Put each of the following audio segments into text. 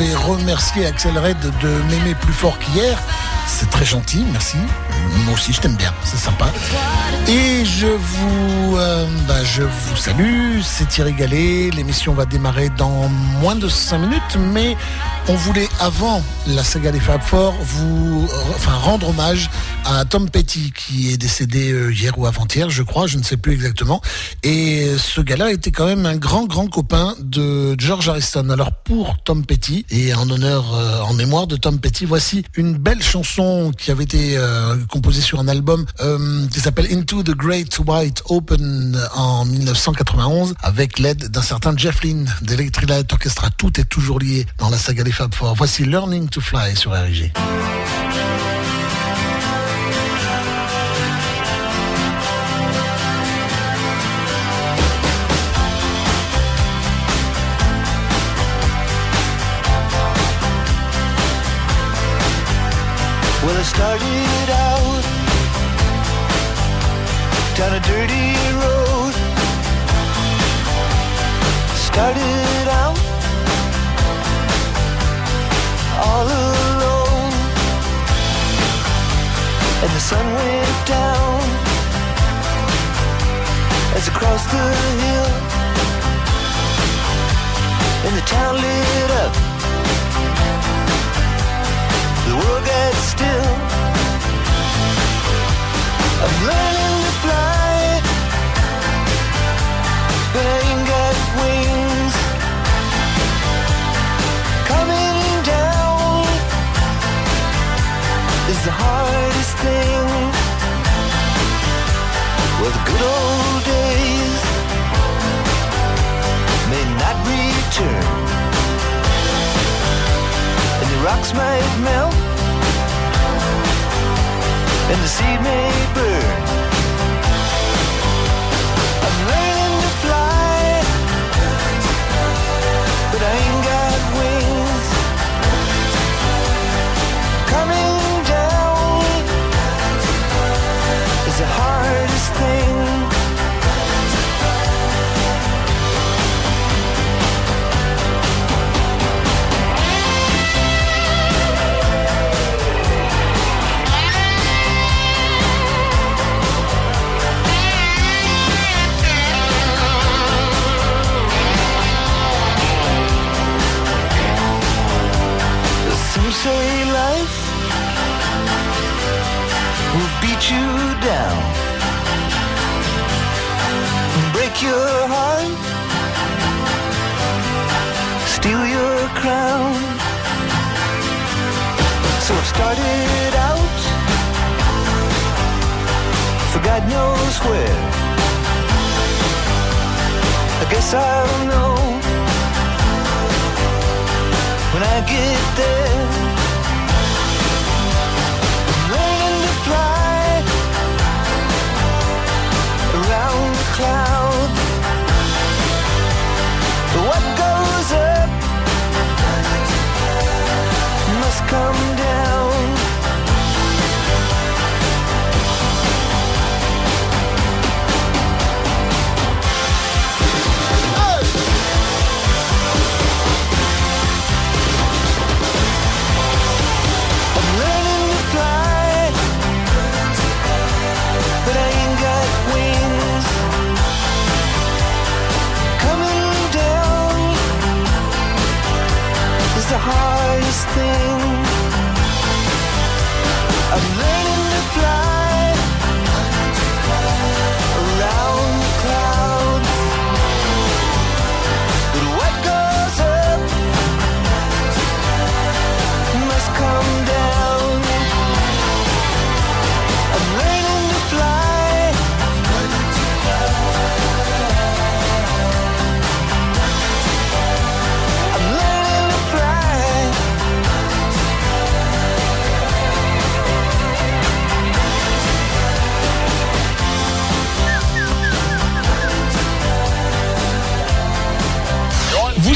m'avez remercié Axel Red de m'aimer plus fort qu'hier. C'est très gentil, merci. Moi aussi, je t'aime bien, c'est sympa. Et je vous, euh, bah, je vous salue, c'est Thierry Gallet. L'émission va démarrer dans moins de 5 minutes, mais on voulait, avant la saga des Fab Four, vous enfin, rendre hommage à Tom Petty, qui est décédé euh, hier ou avant-hier, je crois, je ne sais plus exactement. Et ce gars-là était quand même un grand, grand copain de George Harrison. Alors, pour Tom Petty, et en honneur, euh, en mémoire de Tom Petty, voici une belle chanson qui avait été euh, composée sur un album qui s'appelle Into the Great White Open en 1991, avec l'aide d'un certain Jeff Lynne d'Electric Light Orchestra. Tout est toujours lié dans la saga des Fab Four. Voici Learning to Fly sur RG. Started out down a dirty road. Started out all alone, and the sun went down as I crossed the hill, and the town lit up the world gets still. I'm learning to fly, but I ain't got wings. Coming down is the hardest thing. Well, the good old days may not return and the rocks might melt and the sea may burn. Say life will beat you down, break your heart, steal your crown. So I've started out for God knows where. I guess I'll know when I get there. Clouds. What goes up must come down. Thing. I'm learning to fly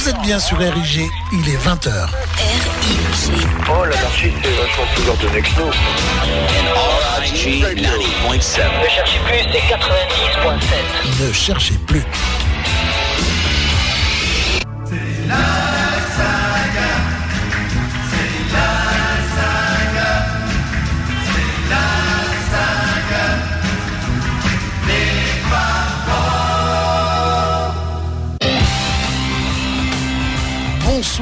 Vous êtes bien sur RIG, il est 20h. R-I-G. Oh, l'anarchie, c'est vachement plus l'heure de Nexno. RIG 90.7. Ne cherchez plus, c'est 90.7. Ne cherchez plus.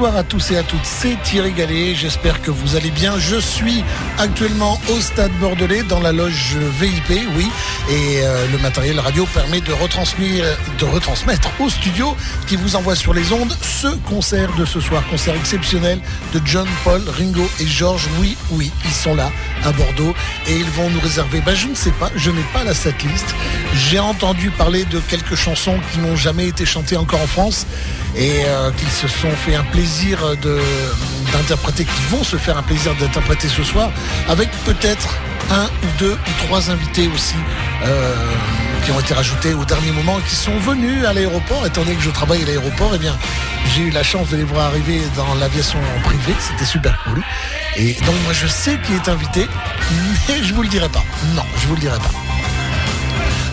Bonsoir à tous et à toutes, c'est Thierry Gallet, j'espère que vous allez bien. Je suis actuellement au stade bordelais dans la loge VIP, oui, et euh, le matériel radio permet de retransmettre, de retransmettre au studio qui vous envoie sur les ondes ce concert de ce soir, concert exceptionnel de John, Paul, Ringo et George. Oui, oui, ils sont là à Bordeaux et ils vont nous réserver, ben, je ne sais pas, je n'ai pas la setlist. J'ai entendu parler de quelques chansons qui n'ont jamais été chantées encore en France et euh, qu'ils se sont fait un plaisir de- d'interpréter, qui vont se faire un plaisir d'interpréter ce soir, avec peut-être un ou deux ou trois invités aussi euh, qui ont été rajoutés au dernier moment et qui sont venus à l'aéroport. Étant donné que je travaille à l'aéroport, eh bien, j'ai eu la chance de les voir arriver dans l'aviation privée. C'était super cool. Et donc moi je sais qui est invité, mais je vous le dirai pas. Non, je vous le dirai pas.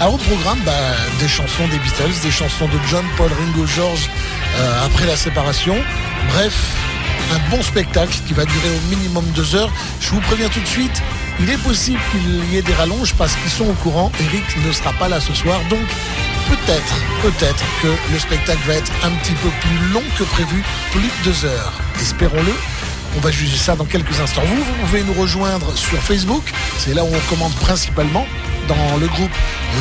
Alors au programme, bah, des chansons des Beatles, des chansons de John, Paul, Ringo, George euh, après la séparation. Bref, un bon spectacle qui va durer au minimum deux heures. Je vous préviens tout de suite, il est possible qu'il y ait des rallonges parce qu'ils sont au courant. Eric ne sera pas là ce soir, donc peut-être, peut-être que le spectacle va être un petit peu plus long que prévu, plus de deux heures. Espérons-le. On va juger ça dans quelques instants. Vous, vous pouvez nous rejoindre sur Facebook. C'est là où on commande principalement dans le groupe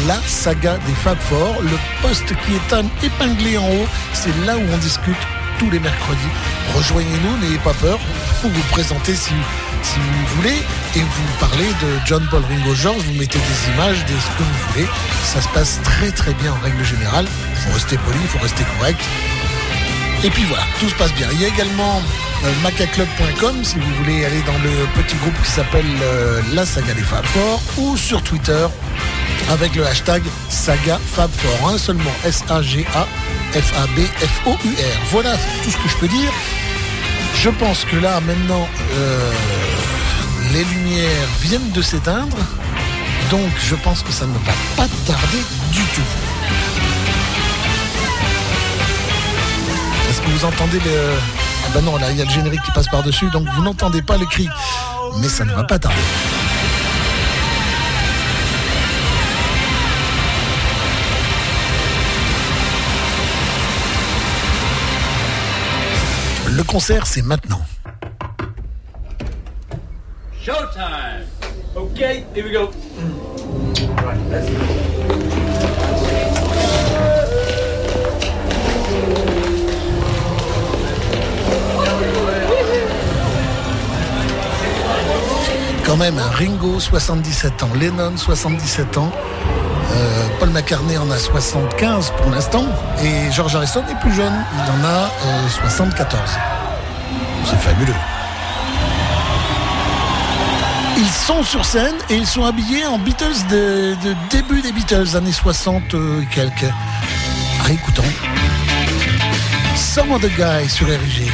La Saga des Fab Four. Le poste qui est un- épinglé en haut, c'est là où on discute tous les mercredis. Rejoignez-nous, n'ayez pas peur. Vous vous présentez si, vous voulez et vous parlez de John Paul Ringo George. Vous mettez des images, des ce que vous voulez. Ça se passe très très bien en règle générale. Il faut rester poli, il faut rester correct. Et puis voilà, tout se passe bien. Il y a également euh, macaclub.com si vous voulez aller dans le petit groupe qui s'appelle euh, La Saga des Fab Four ou sur Twitter avec le hashtag Saga Fab Four. Un seul mot, S-A-G-A F-A-B-F-O-U-R. Voilà tout ce que je peux dire. Je pense que là, maintenant, euh, les lumières viennent de s'éteindre. Donc, je pense que ça ne va pas tarder du tout. Vous entendez le... Ah ben non, là, il y a le générique qui passe par-dessus, donc vous n'entendez pas le cri. Mais ça ne va pas tarder. Le concert, c'est maintenant. Showtime! Okay, here we go. Right, let's Quand même, Ringo, 77 ans, Lennon, 77 ans, euh, Paul McCartney en a 75 pour l'instant, et George Harrison est plus jeune, il en a euh, 74. C'est fabuleux. Ils sont sur scène et ils sont habillés en Beatles de, début des Beatles, années 60 euh, et quelques. Réécoutons. Some of the Guys sur RG.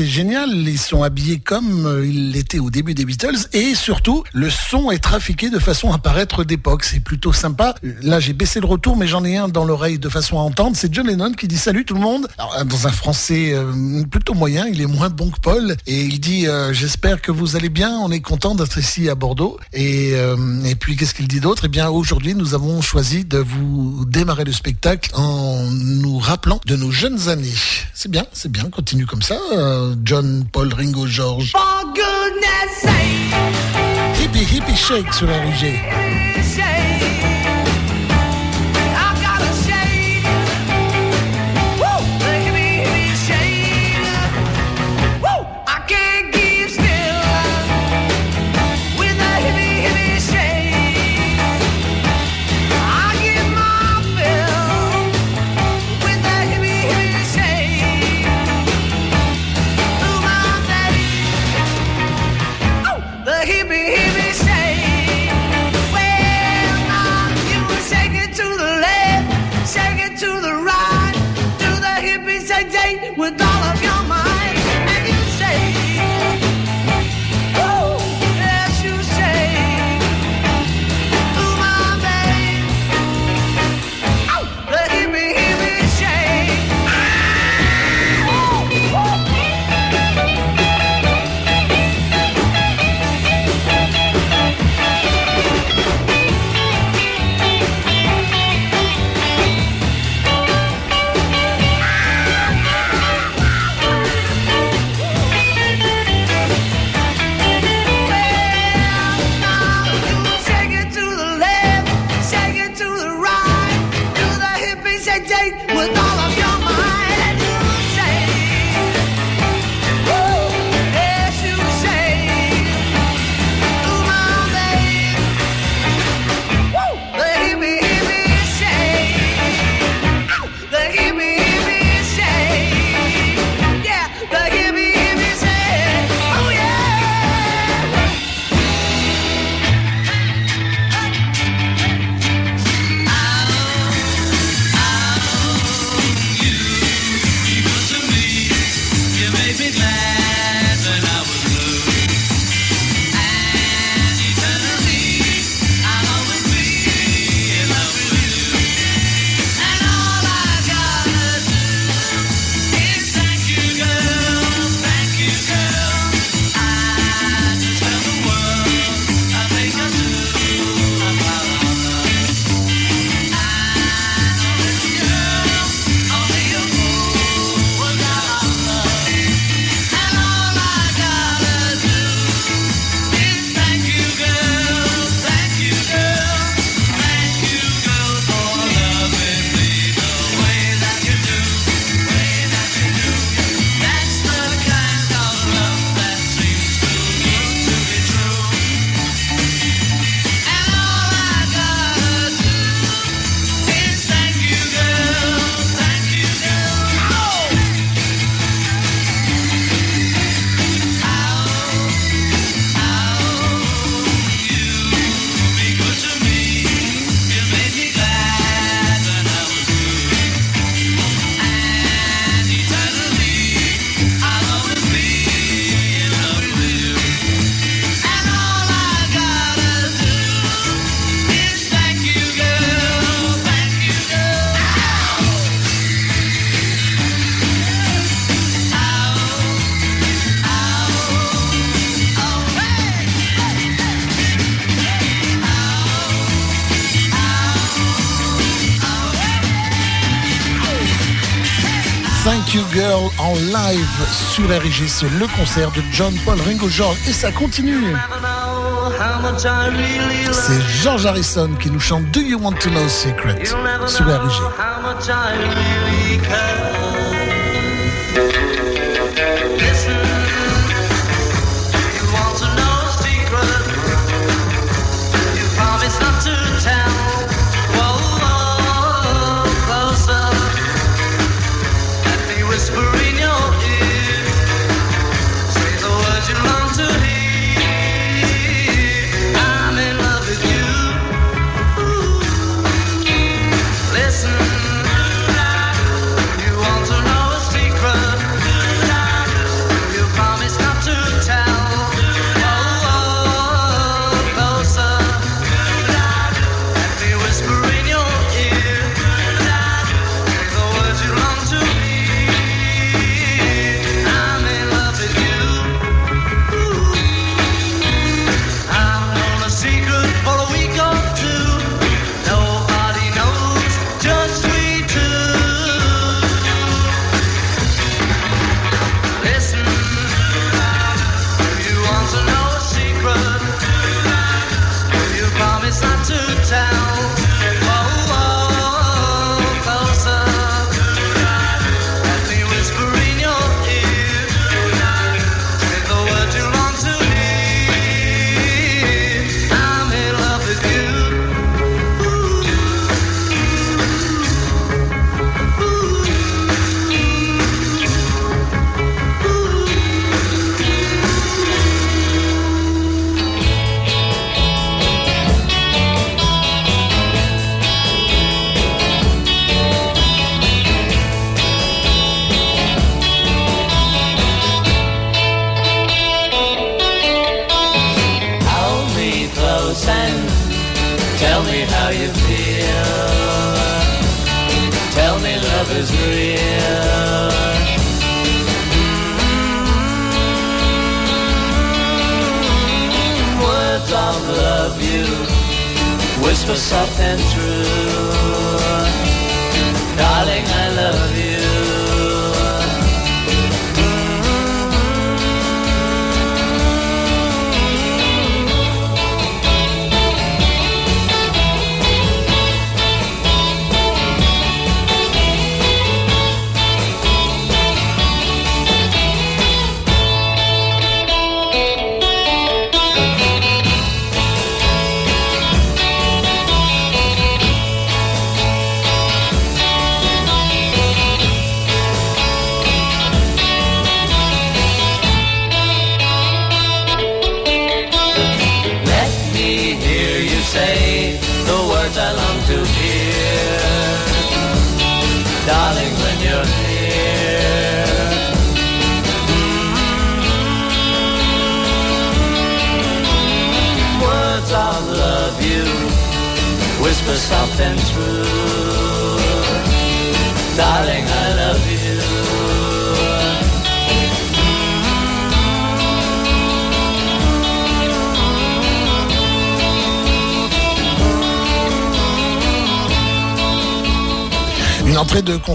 C'est génial. Habillés comme euh, ils l'étaient au début des Beatles. Et surtout, le son est trafiqué de façon à paraître d'époque. C'est plutôt sympa. Là, j'ai baissé le retour, mais j'en ai un dans l'oreille de façon à entendre. C'est John Lennon qui dit salut tout le monde. Alors, dans un français euh, plutôt moyen, il est moins bon que Paul. Et il dit euh, j'espère que vous allez bien. On est content d'être ici à Bordeaux. Et, euh, et puis, qu'est-ce qu'il dit d'autre? Eh bien, aujourd'hui, nous avons choisi de vous démarrer le spectacle en nous rappelant de nos jeunes années. C'est bien, c'est bien. Continue comme ça. euh, John, Paul, Ringo, George. For goodness sake, Hippie, hippie shake sur la RG. Live sur RIG. C'est le concert de John Paul Ringo George et ça continue. C'est George Harrison qui nous chante Do You Want to Know Secret sur. How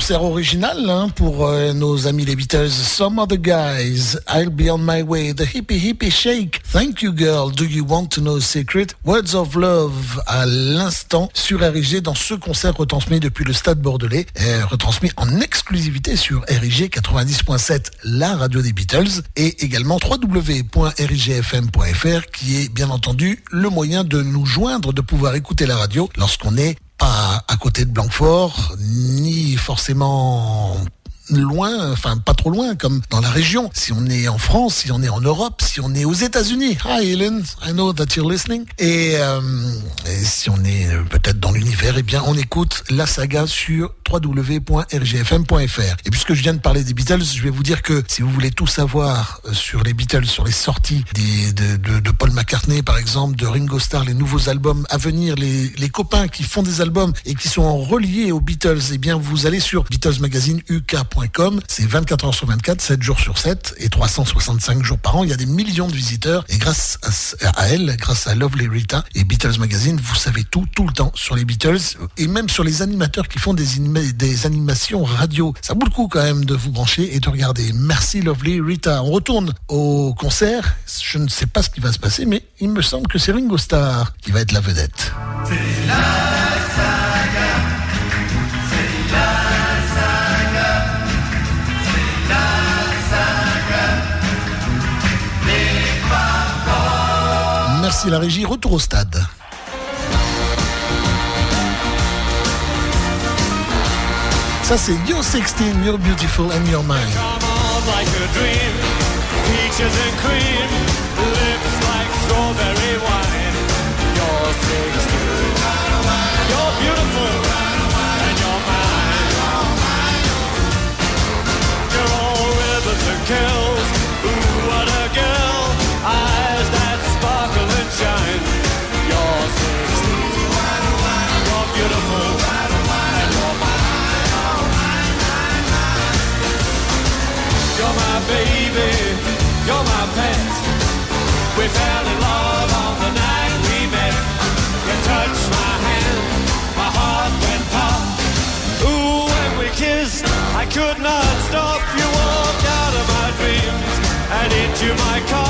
concert original hein, pour euh, nos amis les Beatles. Some other guys, I'll be on my way. The hippie hippie shake. Thank you girl. Do you want to know secret? Words of love à l'instant sur RIG dans ce concert retransmis depuis le Stade Bordelais, euh, retransmis en exclusivité sur RIG 90.7, la radio des Beatles, et également www.rigfm.fr qui est bien entendu le moyen de nous joindre, de pouvoir écouter la radio lorsqu'on est pas à côté de Blanquefort, ni forcément loin, enfin pas trop loin, comme dans la région. Si on est en France, si on est en Europe, si on est aux États-Unis. Hi Helen, I know that you're listening. Et, euh, si on est euh, peut-être dans l'univers, eh bien on écoute la saga sur www.rgfm.fr. Et puisque je viens de parler des Beatles, je vais vous dire que si vous voulez tout savoir euh, sur les Beatles, sur les sorties de- de Paul McCartney par exemple, de Ringo Starr, les nouveaux albums à venir, les, les copains qui font des albums et qui sont reliés aux Beatles, eh bien vous allez sur Beatles Magazine UK C'est 24 heures sur 24, 7 jours sur 7 et 365 jours par an. Il y a des millions de visiteurs et grâce à, elle, grâce à Lovely Rita et Beatles Magazine, vous savez tout, tout le temps sur les Beatles et même sur les animateurs qui font des, des animations radio. Ça vaut le coup quand même de vous brancher et de regarder. Merci Lovely Rita. On retourne au concert. Je ne sais pas ce qui va se passer, mais il me semble que c'est Ringo Starr qui va être la vedette. Merci la régie. Retour au stade. Ça c'est You're 16, You're Beautiful and You're Mine. We fell in love on the night we met. You touched my hand, my heart went pop. Ooh, when we kissed, I could not stop. You walked out of my dreams and into my car.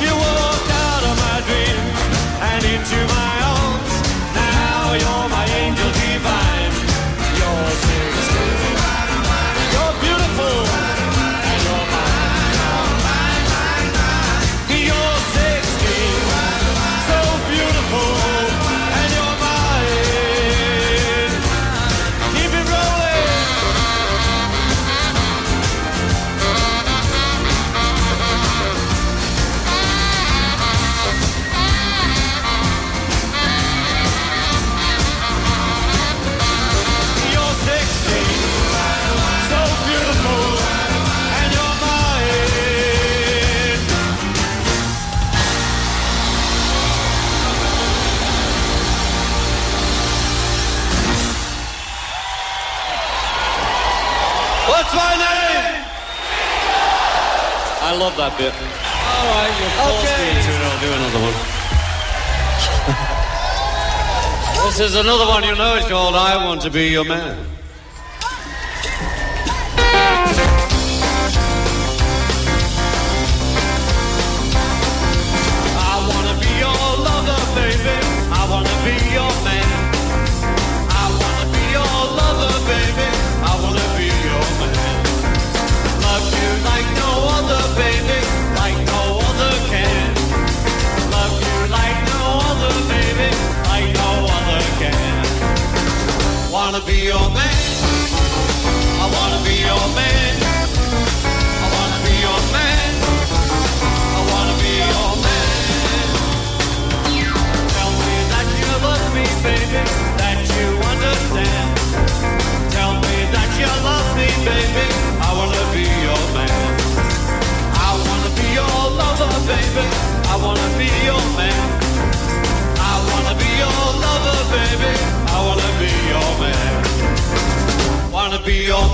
You walked What's my name? I love that bit. All right, you forced me into it. I'll do another one. this is another one you know. It's called "I Want to Be Your Man." I wanna be your lover, baby. I wanna be your Wanna be your man. I wanna be your man. I wanna be your man. I wanna be your man. Tell me that you love me, baby, that you understand. Tell me that you love me, baby. I wanna be your man. I wanna be your lover, baby. I wanna be your man. I wanna be your lover, baby. be on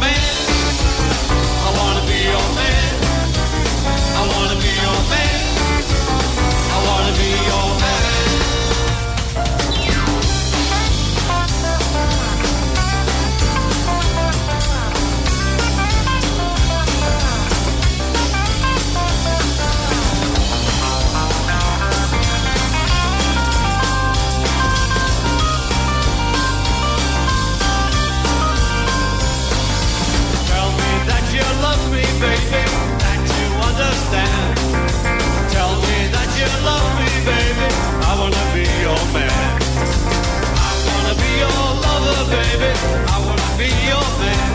baby, I wanna be your man.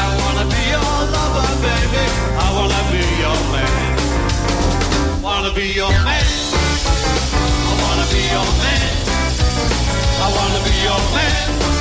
I wanna be your lover, baby, I wanna be your man. Wanna be your man. I wanna be your man. I wanna be your man.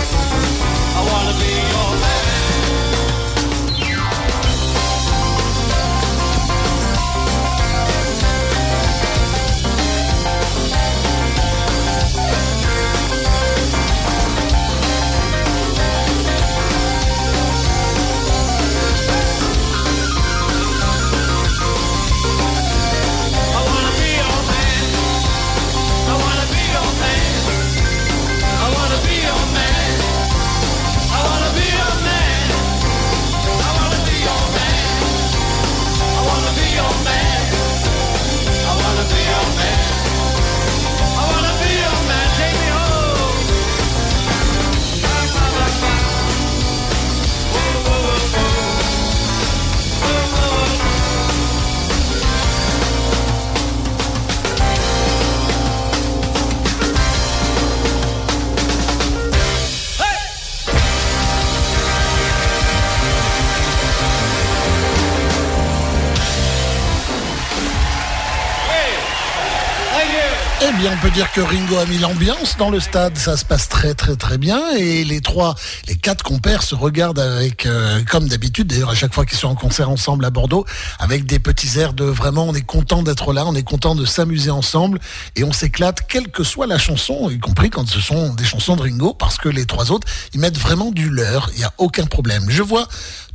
Eh on peut dire que Ringo a mis l'ambiance dans le stade. Ça se passe très, très, très bien. Et les trois, les quatre compères se regardent avec, euh, comme d'habitude, d'ailleurs, à chaque fois qu'ils sont en concert ensemble à Bordeaux, avec des petits airs de vraiment, on est content d'être là, on est content de s'amuser ensemble et on s'éclate, quelle que soit la chanson, y compris quand ce sont des chansons de Ringo, parce que les trois autres, ils mettent vraiment du leur. Il n'y a aucun problème. Je vois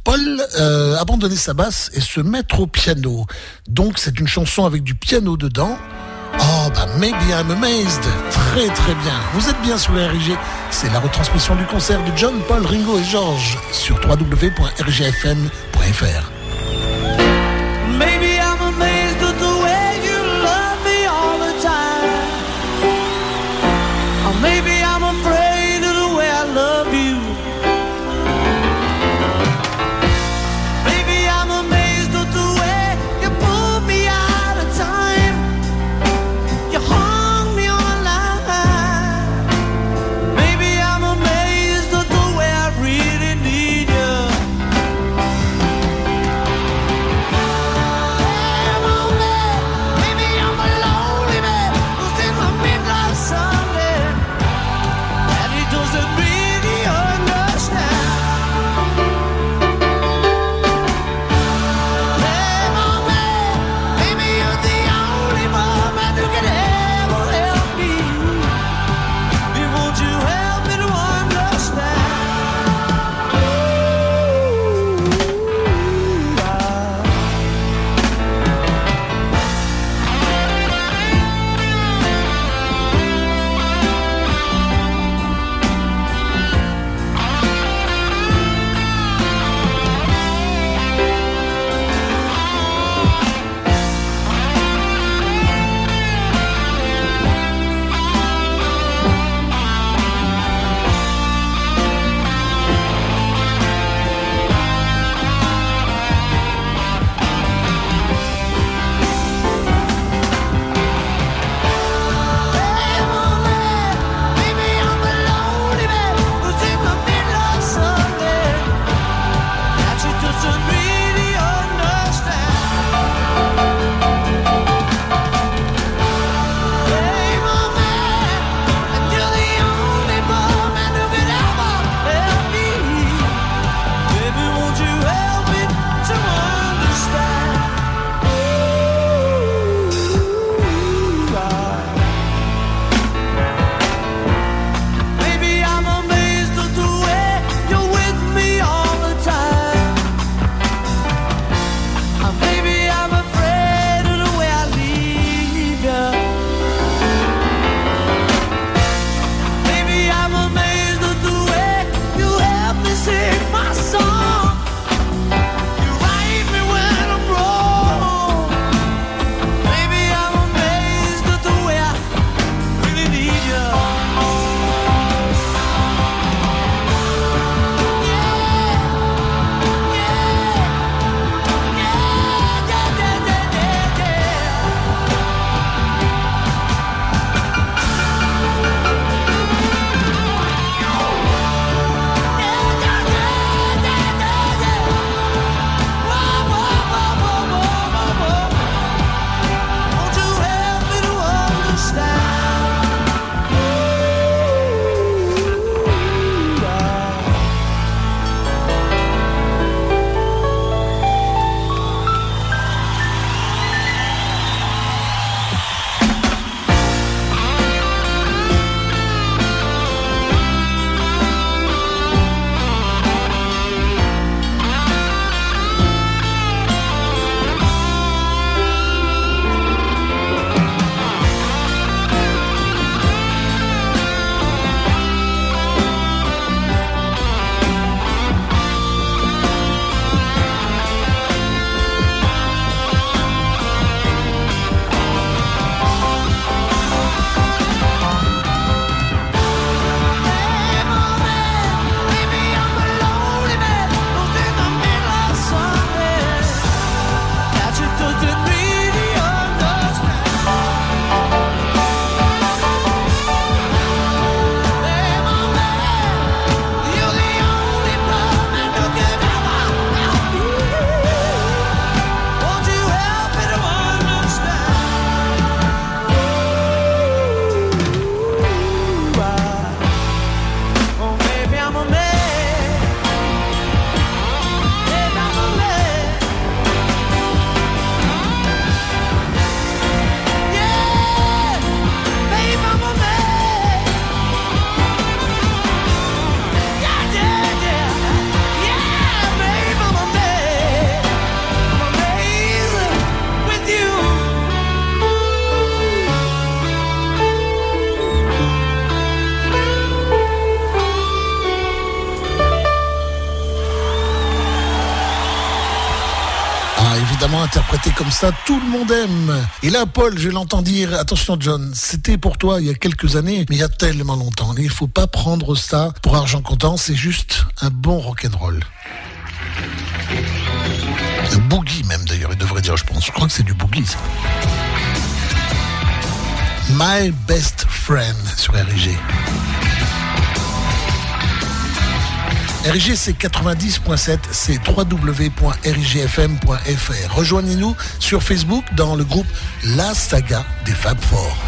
Paul euh, abandonner sa basse et se mettre au piano. Donc, c'est une chanson avec du piano dedans. Oh, bah, maybe I'm amazed. Très, très bien. Vous êtes bien sur RIG. C'est la retransmission du concert de John, Paul, Ringo et George sur www.rgfm.fr. comme ça, tout le monde aime. Et là, Paul, je l'entends dire, attention John, c'était pour toi il y a quelques années, mais il y a tellement longtemps. Il faut pas prendre ça pour argent comptant, c'est juste un bon rock'n'roll. Un boogie même d'ailleurs, il devrait dire, je pense. Je crois que c'est du boogie ça. My Best Friend sur RIG. RIG c'est 90.7, c'est www.rigfm.fr. Rejoignez-nous sur Facebook dans le groupe La Saga des Fab Four.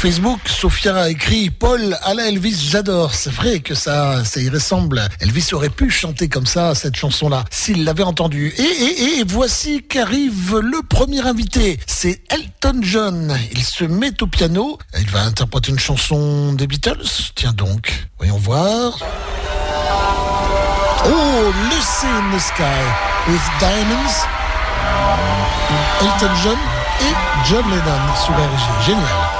Facebook, Sophia a écrit Paul à la Elvis, j'adore. C'est vrai que ça, ça y ressemble. Elvis aurait pu chanter comme ça cette chanson-là s'il l'avait entendue. Et, et, voici qu'arrive le premier invité. C'est Elton John. Il se met au piano. Il va interpréter une chanson des Beatles. Tiens donc, voyons voir. Oh, Lucy in the Sky with Diamonds. Elton John et John Lennon sous la régie. Génial.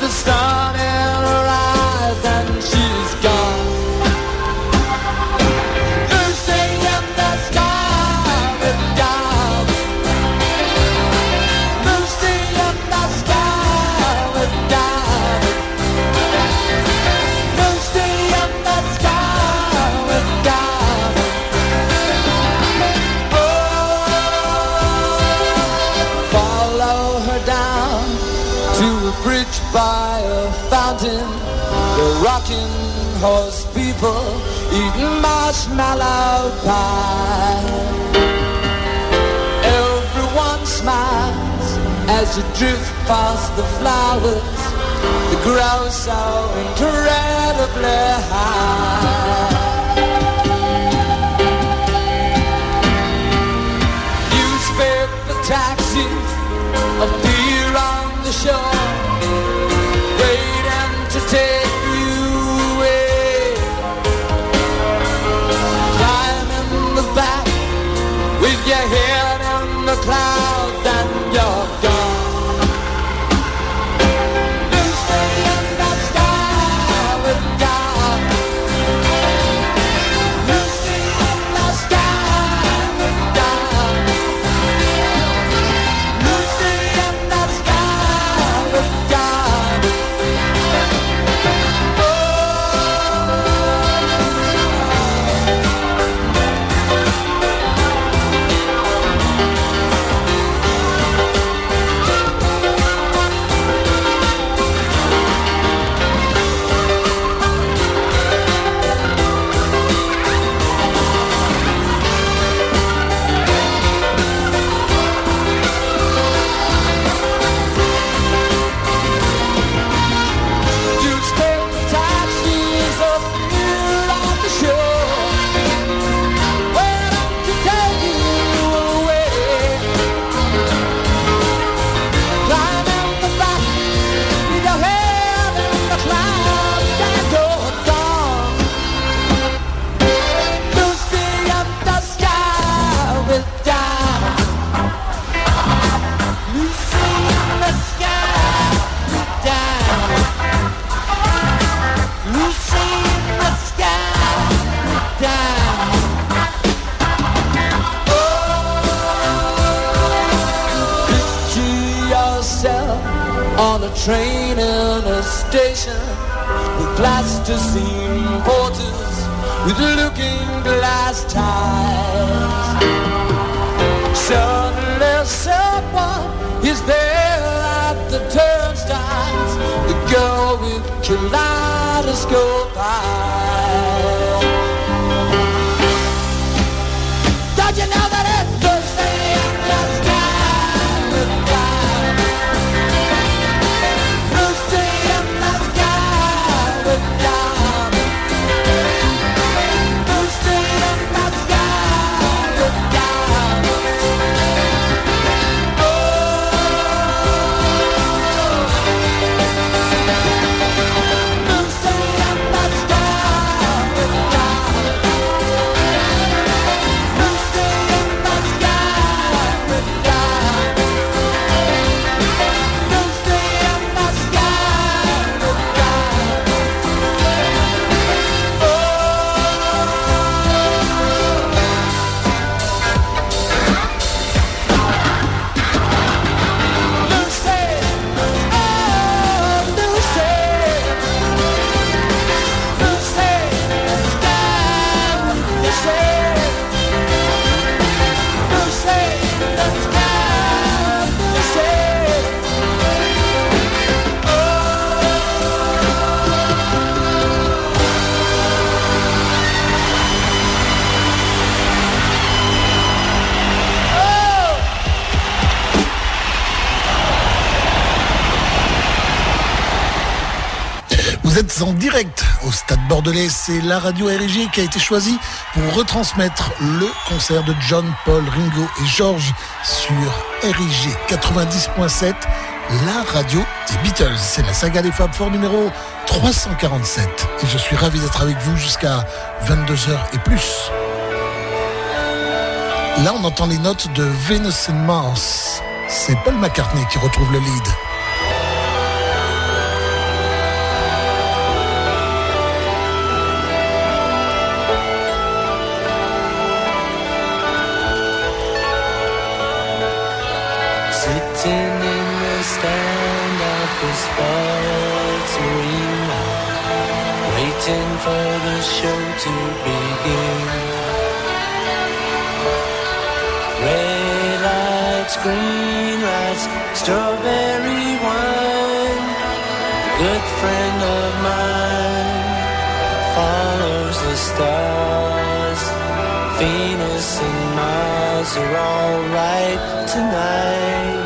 the starting cause people eating marshmallow pie. Everyone smiles as you drift past the flowers The grow so incredibly high. Newspaper taxis appear on the shore, Great entertainment. your head in the clouds. C'est la radio RG qui a été choisie pour retransmettre le concert de John, Paul, Ringo et George sur RIG 90.7, la radio des Beatles. C'est la saga des Fab Four numéro 347. Et je suis ravi d'être avec vous jusqu'à 22h et plus. Là, on entend les notes de Venus and Mars. C'est Paul McCartney qui retrouve le lead. Waiting for the show to begin. Red lights, green lights, strawberry wine. A good friend of mine follows the stars. Venus and Mars are alright tonight.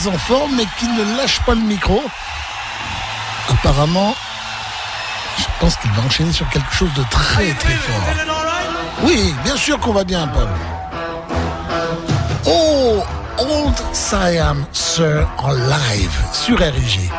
Très en forme mais qui ne lâche pas le micro. Apparemment, je pense qu'il va enchaîner sur quelque chose de très très fort. Oui, bien sûr qu'on va bien, Paul. Oh, Old Siam Sir en live sur RIG.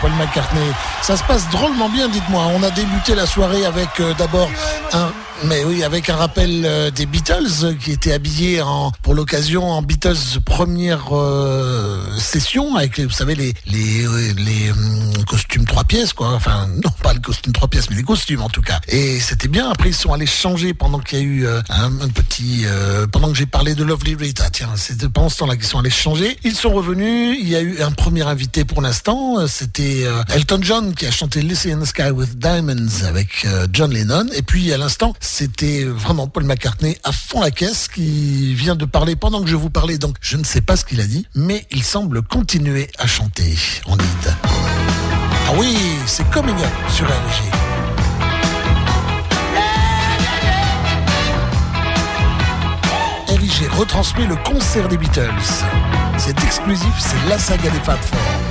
Paul McCartney. Ça se passe drôlement bien, dites-moi. On a débuté la soirée avec euh, d'abord un, mais oui, avec un rappel euh, des Beatles euh, qui étaient habillés pour l'occasion en Beatles première session avec, vous savez, les les hum, costumes trois pièces, quoi. Enfin, non, pas le costume, trois pièces, mais les costumes en tout cas. Et c'était bien. Après, ils sont allés changer pendant qu'il y a eu euh, un, un, petit. Euh, pendant que j'ai parlé de Lovely Rita. Ah, tiens, c'est pendant ce temps-là qu'ils sont allés changer. Ils sont revenus. Il y a eu un premier invité pour l'instant. Euh, c'était euh, Elton John qui a chanté Listen in the Sky with Diamonds avec euh, John Lennon. Et puis à l'instant, c'était vraiment Paul McCartney à fond la caisse qui vient de parler pendant que je vous parlais. Donc je ne sais pas ce qu'il a dit, mais il semble continuer à chanter en lead. Ah oui, c'est comme Coming Up sur LG. j'ai retransmet le concert des Beatles. C'est exclusif, c'est la saga des Fab Four.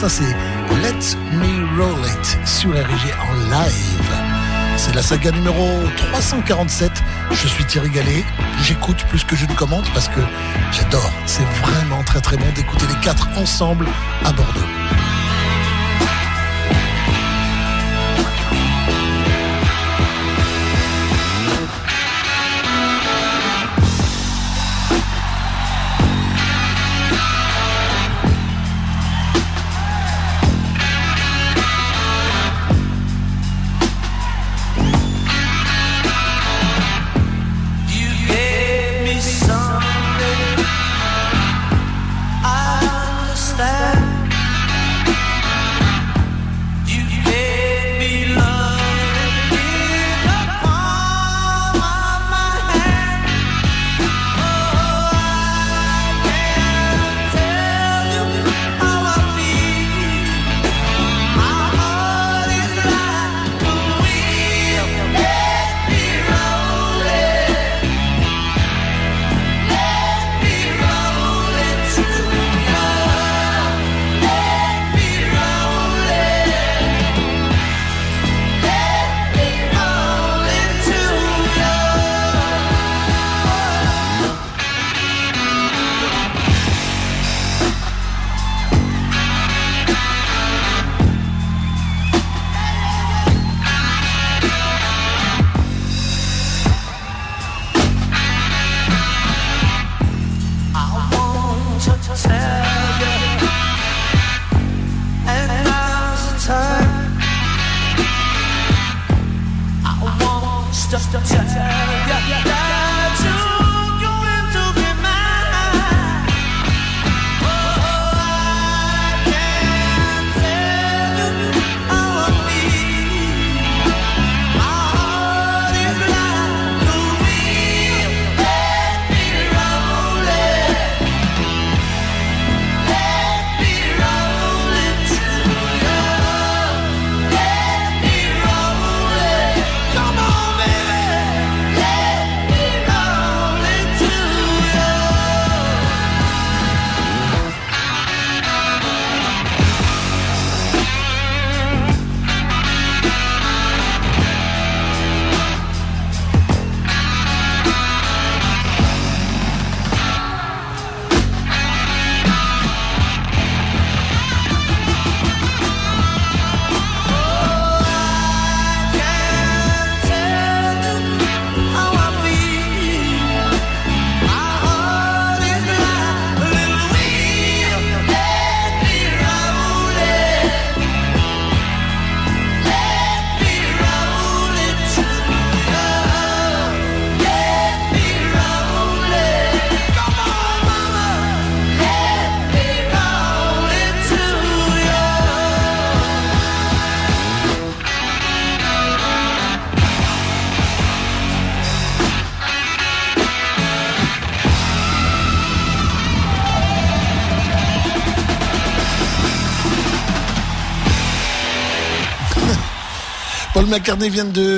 Ça, c'est Let Me Roll It sur RG en live. C'est la saga numéro 347. Je suis Thierry Gallet. J'écoute plus que je ne commente parce que j'adore. C'est vraiment très très bon d'écouter les quatre ensemble à Bordeaux.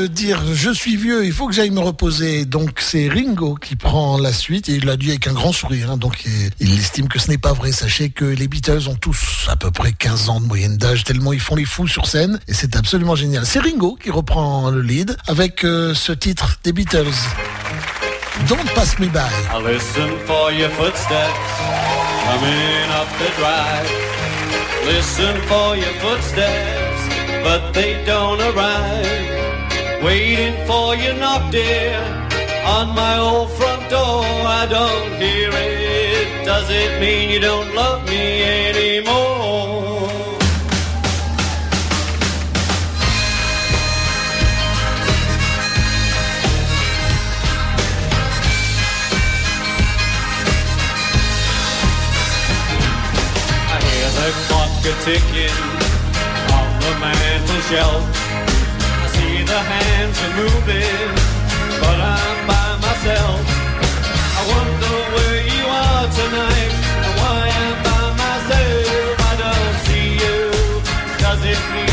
Dire je suis vieux, il faut que j'aille me reposer. Donc c'est Ringo qui prend la suite et il l'a dit avec un grand sourire. hein. donc il, estime que ce n'est pas vrai. Sachez que les Beatles ont tous à peu près 15 ans de moyenne d'âge tellement ils font les fous sur scène et c'est absolument génial. C'est Ringo qui reprend le lead avec euh, ce titre des Beatles. Don't pass me by. Listen for your footsteps, but they don't arrive. Waiting for your knock, dear, on my old front door. I don't hear it. Does it mean you don't love me anymore? I hear the clock a ticking shelf. I see the hands are moving, but I'm by myself. I wonder where you are tonight and why I'm by myself. I don't see you. Does it mean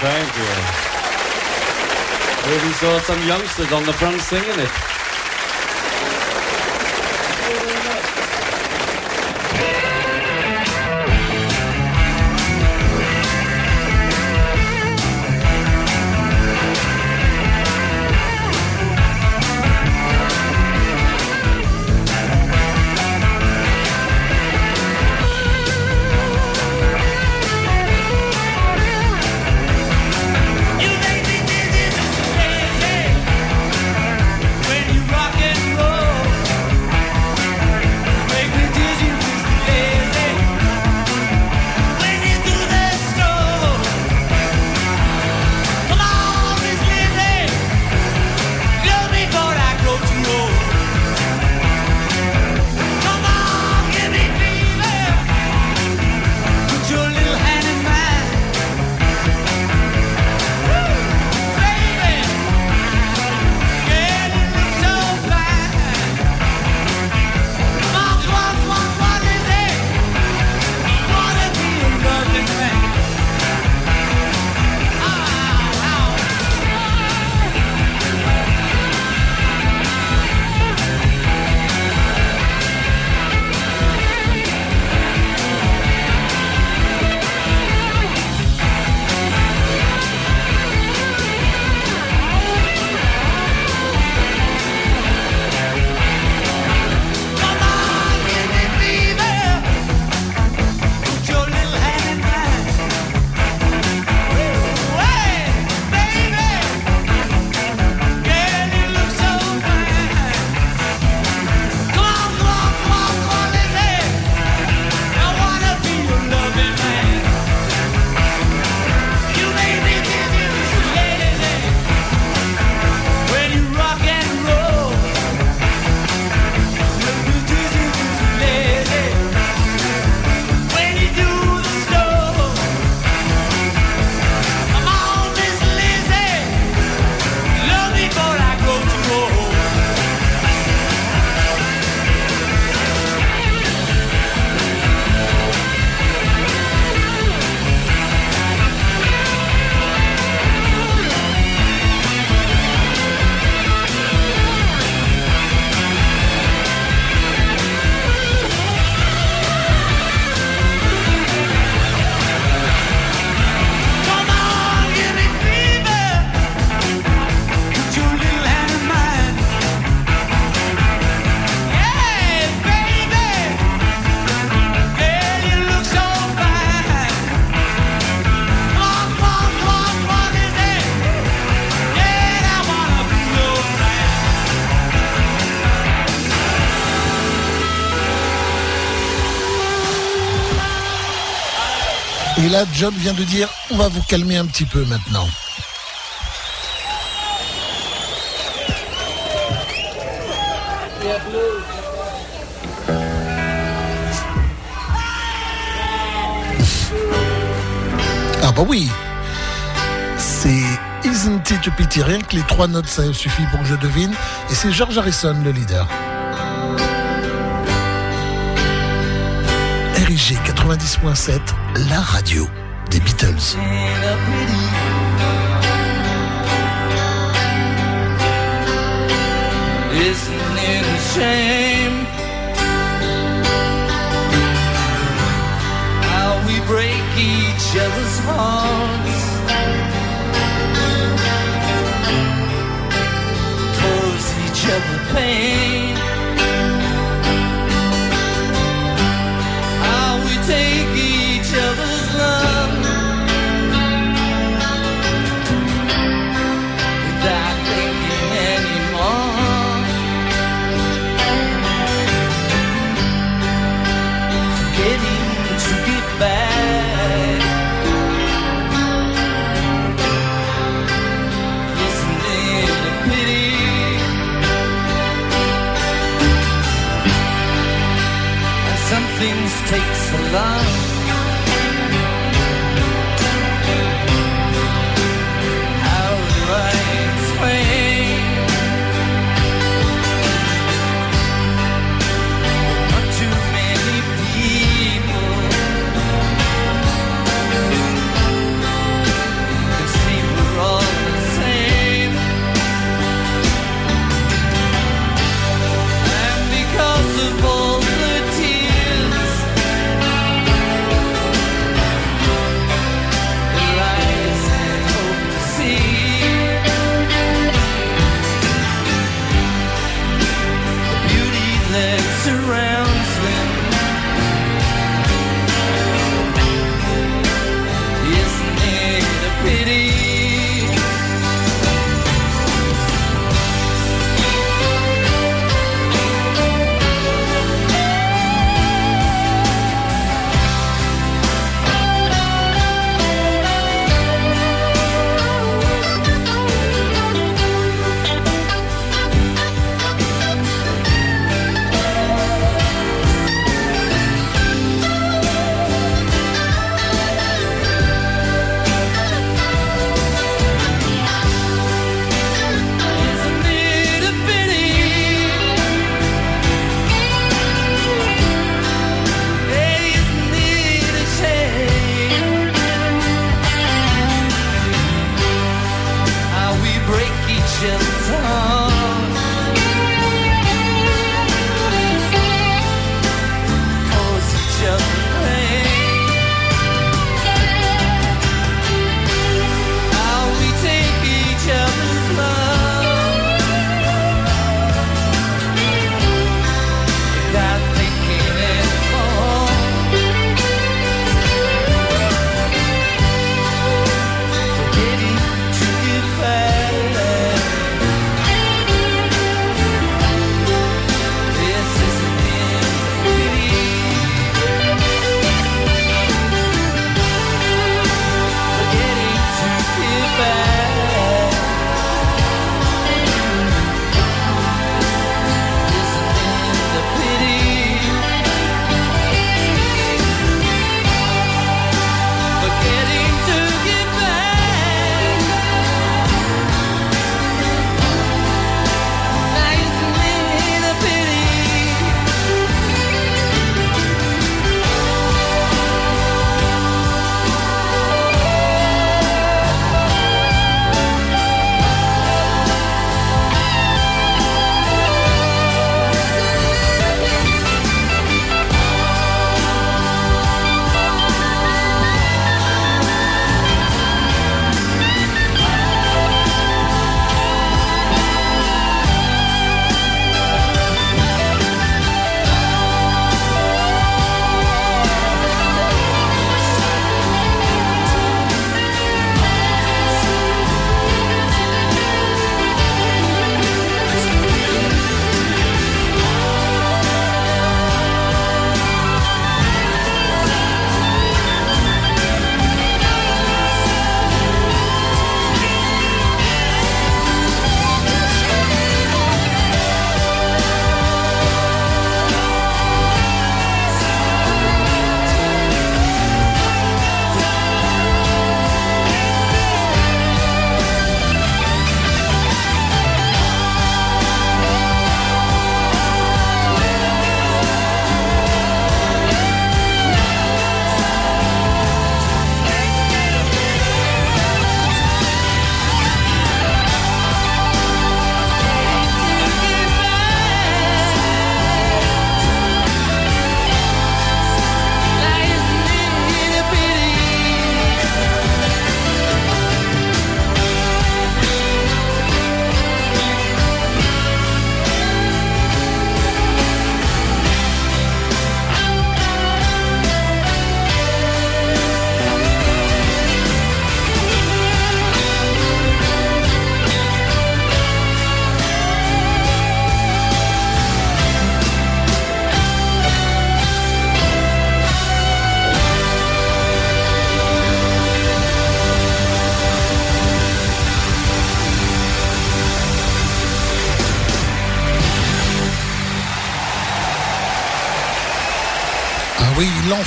thank you. Even saw some youngsters on the front singing it. John vient de dire, on va vous calmer un petit peu maintenant. Ah bah oui, c'est Isn't It a Pity? Rien que les trois notes, ça suffit pour que je devine. Et c'est George Harrison, le leader. RIG 90.7, la radio Beatles. Isn't it a shame how we break each other's hearts? Cause each other pain. alone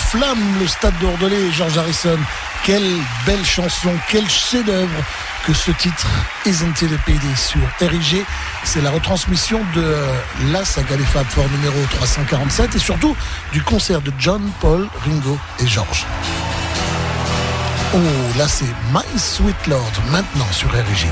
enflamme le stade d'Ordelais, George Harrison. Quelle belle chanson, quel chef-d'œuvre que ce titre Isn't It a Pity sur RIG. C'est la retransmission de euh, la saga des Four numéro 347 et surtout du concert de John, Paul, Ringo et George. Oh, là c'est My Sweet Lord maintenant sur RIG.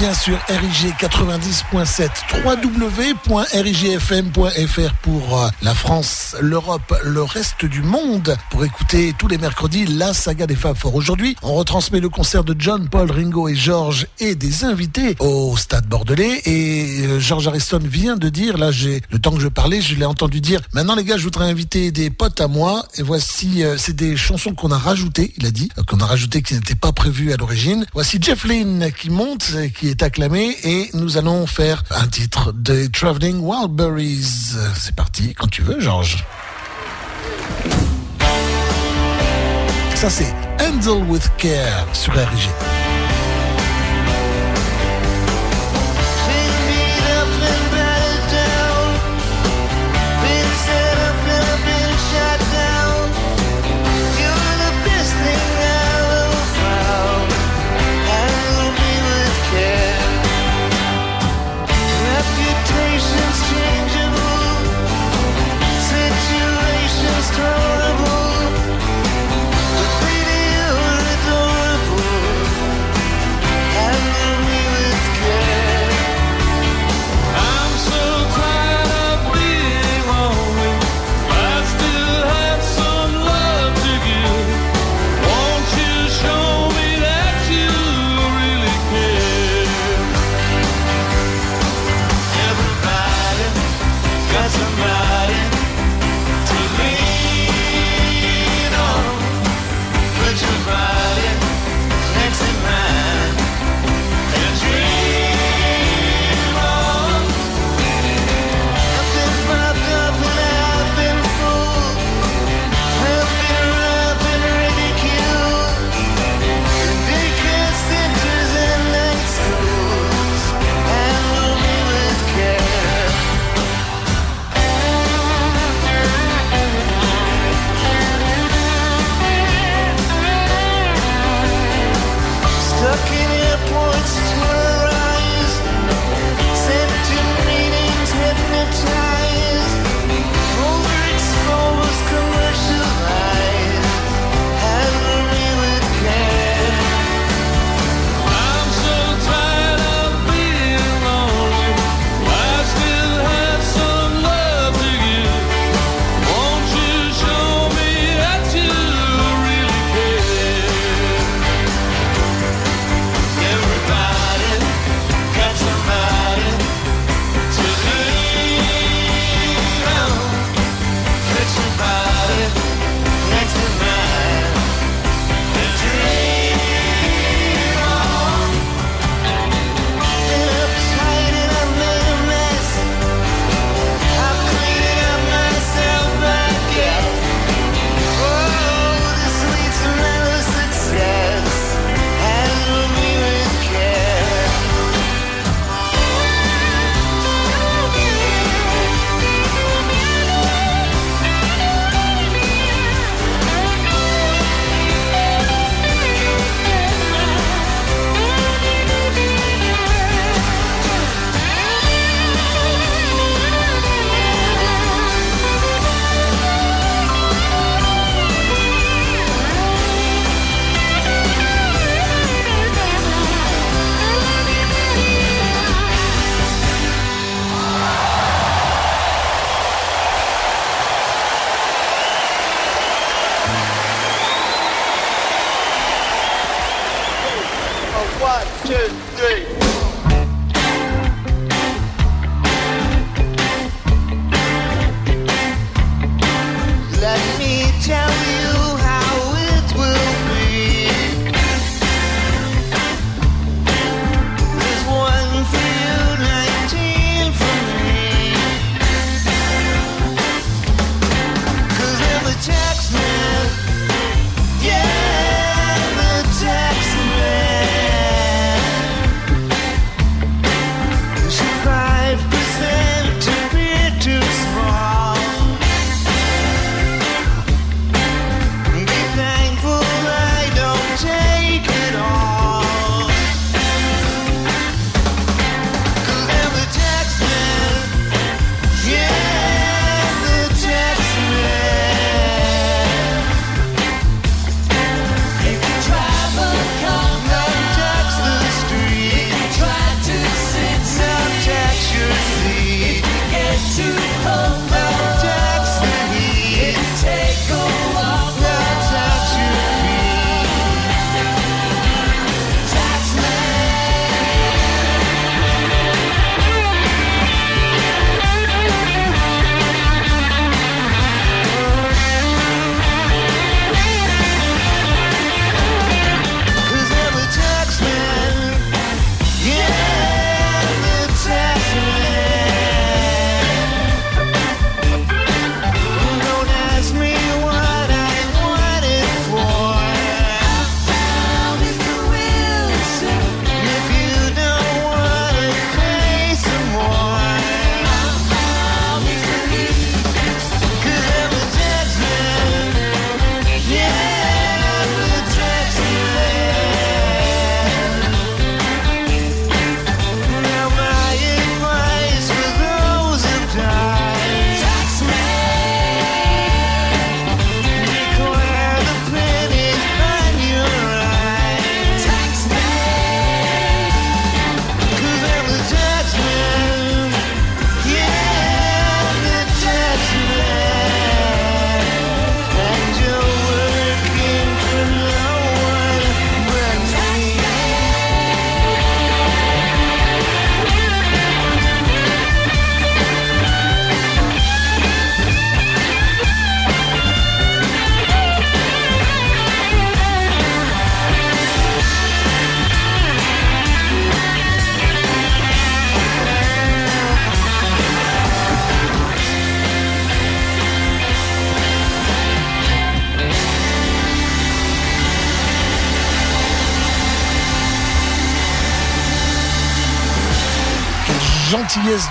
bien sur RIG 90.7, www.rigfm.fr pour euh, la France, l'Europe, le reste du monde, pour écouter tous les mercredis la saga des Fab Four. Aujourd'hui, on retransmet le concert de John, Paul, Ringo et Georges et des invités au Stade Bordelais. Et euh, Georges Harrison vient de dire, là j'ai le temps que je parlais, je l'ai entendu dire, maintenant les gars, je voudrais inviter des potes à moi. Et voici, euh, c'est des chansons qu'on a rajoutées, il a dit, qu'on a rajoutées qui n'étaient pas prévues à l'origine. Voici Jeff Lynne qui monte, qui acclamé et nous allons faire un titre de Traveling Wildberries. C'est parti, quand tu veux, Georges. Ça, c'est Handle with Care sur RG.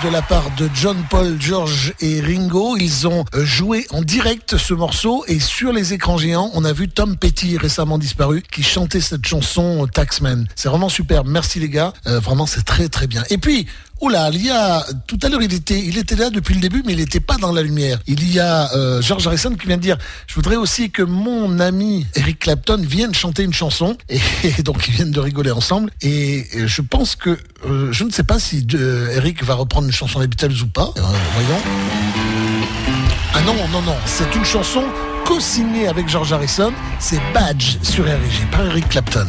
De la part John Paul, George et Ringo. Ils ont euh, joué en direct ce morceau et sur les écrans géants, on a vu Tom Petty récemment disparu qui chantait cette chanson euh, Taxman. C'est vraiment super. Merci les gars. Euh, vraiment, c'est très très bien. Et puis, Oula, il y a tout à l'heure il était il était là depuis le début mais il n'était pas dans la lumière. Il y a George Harrison qui vient de dire je voudrais aussi que mon ami Eric Clapton vienne chanter une chanson et, donc ils viennent de rigoler ensemble et, je pense que je ne sais pas si Eric va reprendre une chanson Beatles ou pas. Euh, voyons. Ah non non non, c'est une chanson co-signée avec George Harrison, c'est Badge sur RG par Eric Clapton.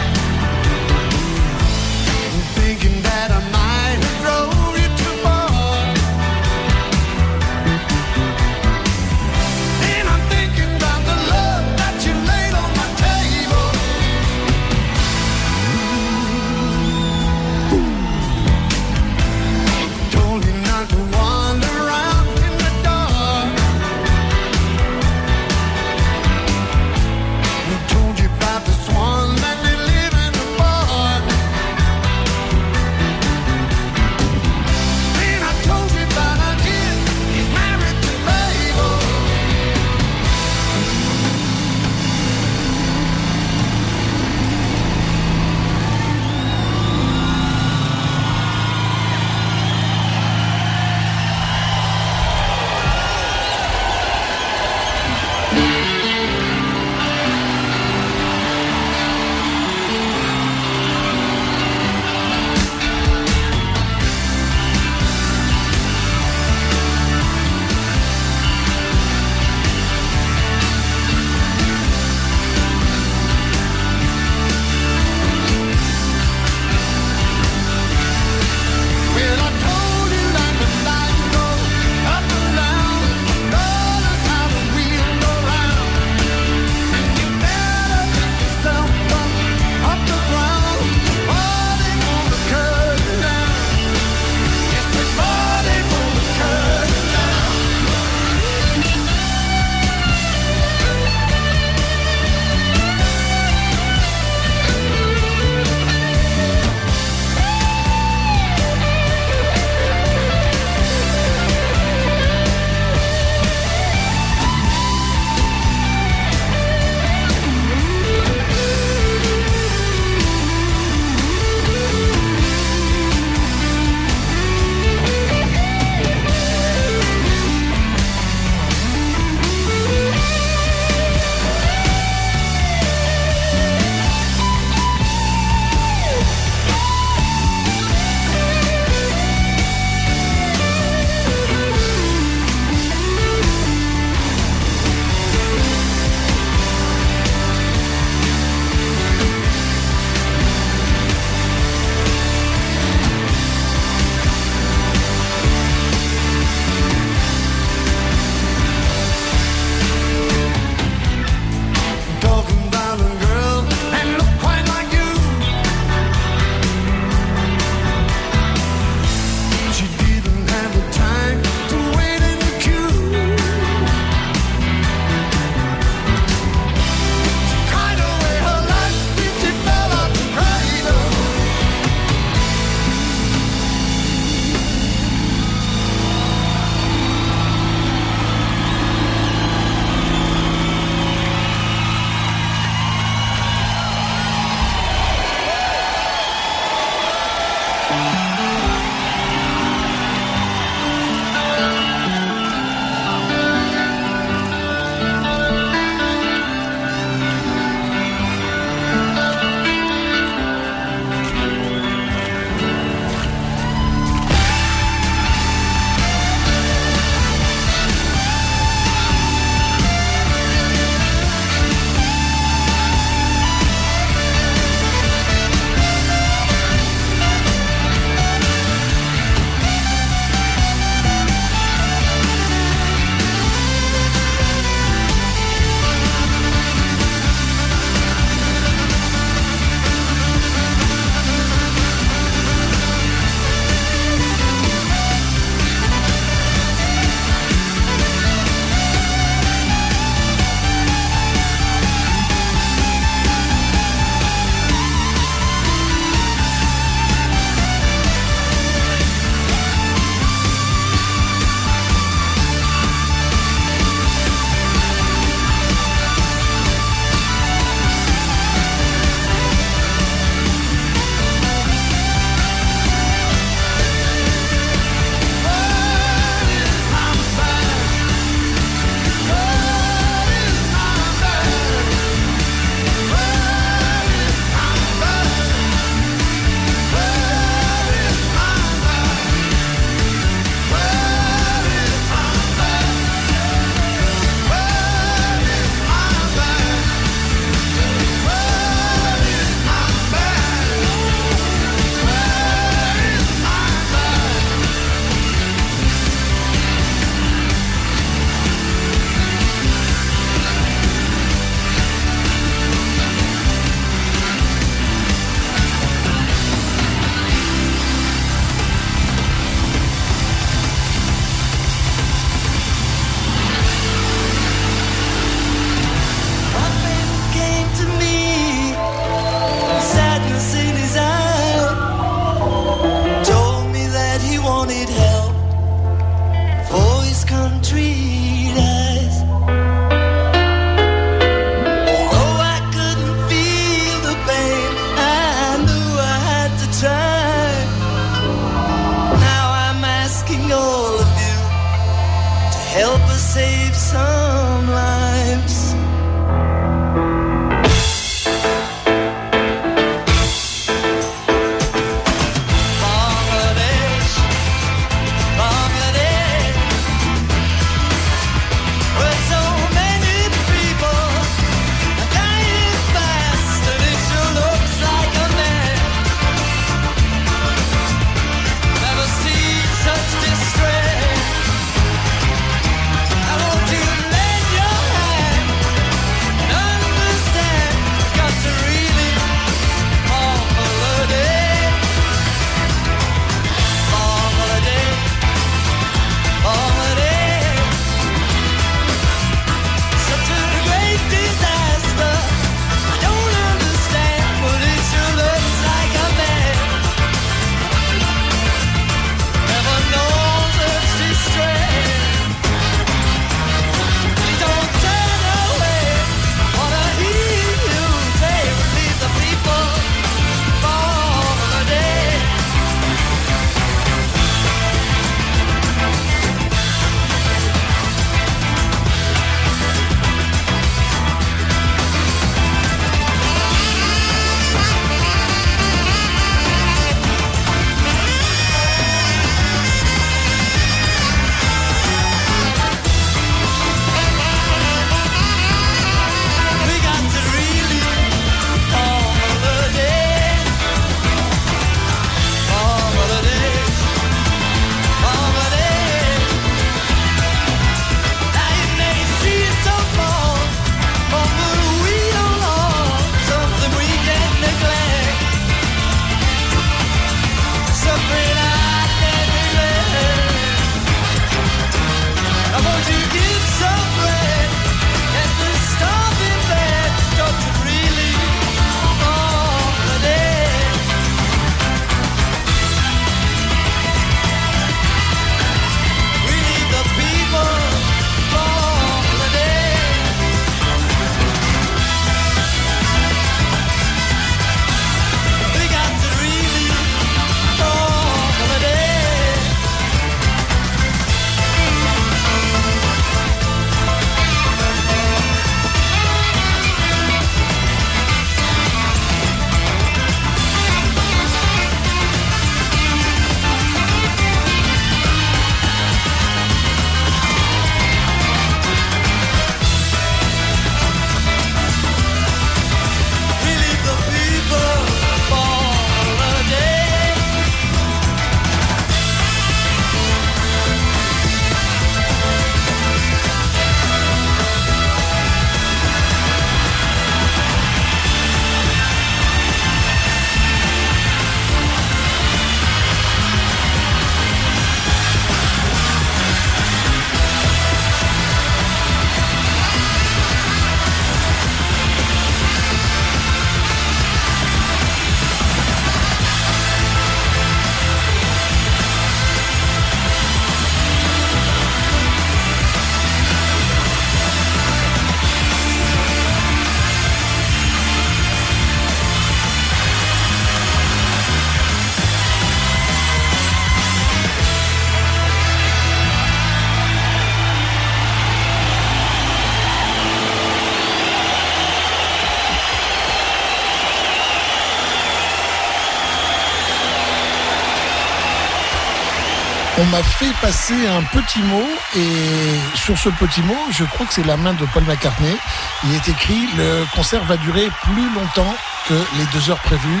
On m'a fait passer un petit mot et sur ce petit mot, je crois que c'est la main de Paul McCartney. Il est écrit le concert va durer plus longtemps les deux heures prévues.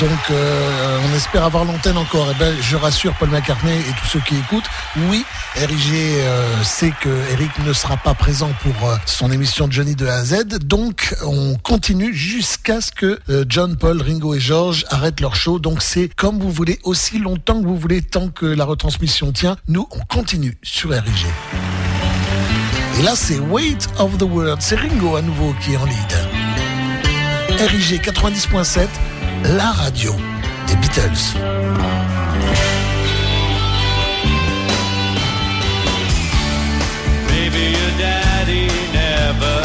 Donc euh, on espère avoir l'antenne encore. Et ben je rassure Paul McCartney et tous ceux qui écoutent. Oui, RIG euh, sait que Eric ne sera pas présent pour euh, son émission Johnny de A à Z. Donc on continue jusqu'à ce que euh, John, Paul, Ringo et George arrêtent leur show. Donc c'est comme vous voulez, aussi longtemps que vous voulez, tant que la retransmission tient. Nous, on continue sur RIG. Et là, c'est Weight of the World. C'est Ringo à nouveau qui est en lead. RIG 90.7, la radio des Beatles. Maybe your daddy never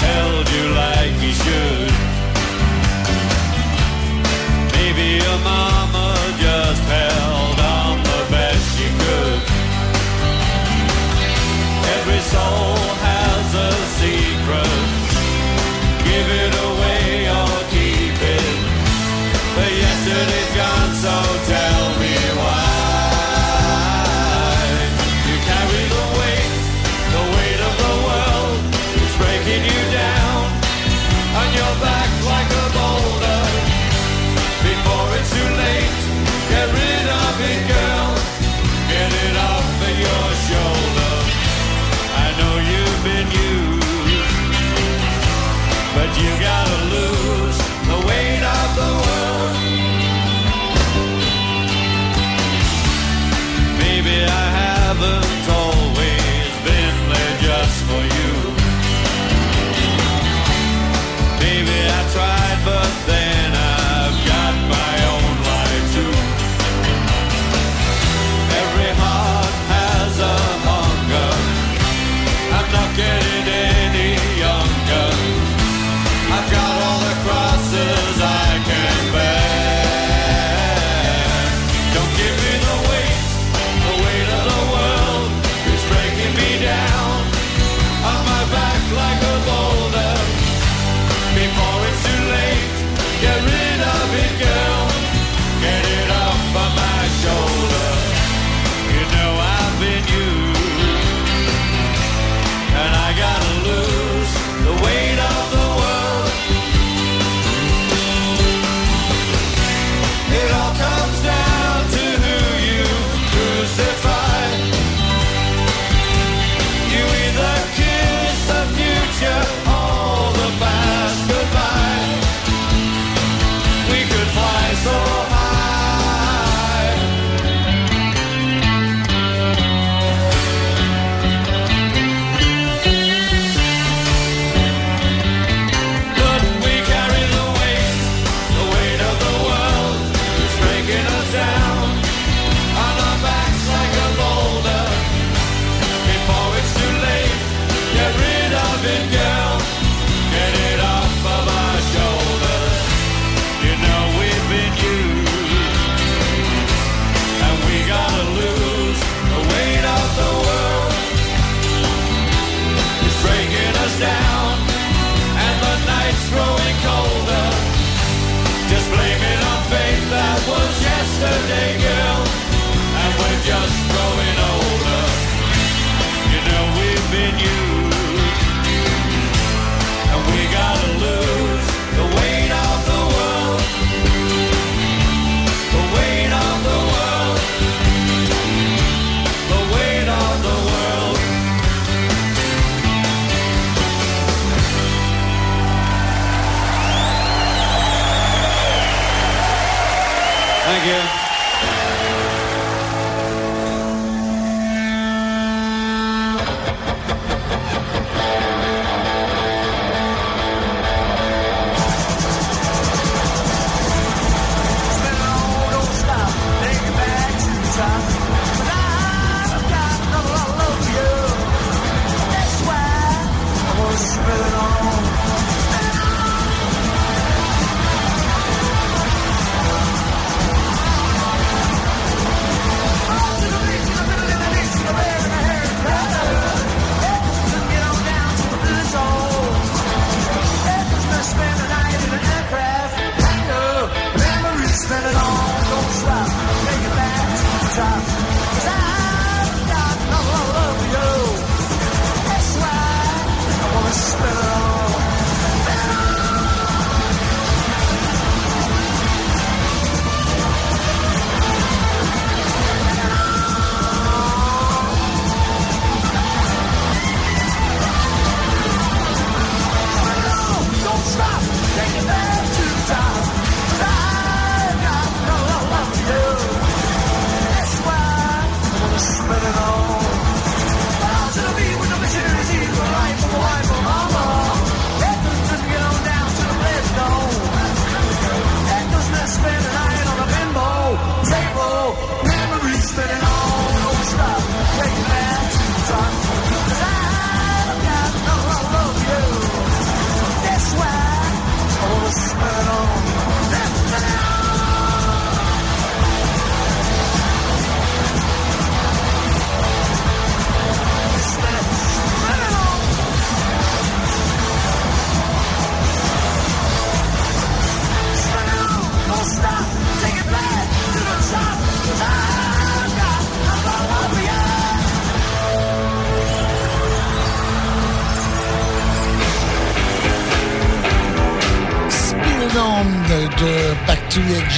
held you like he should. Maybe your mama just held on the best she could. Every soul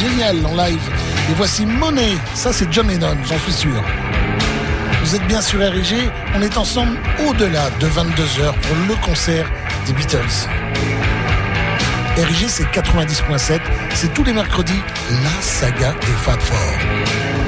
génial en live. Et voici Monet, ça c'est John Lennon, j'en suis sûr. Vous êtes bien sur RG, on est ensemble au-delà de 22h pour le concert des Beatles. RG c'est 90.7, c'est tous les mercredis la saga des Fab Four.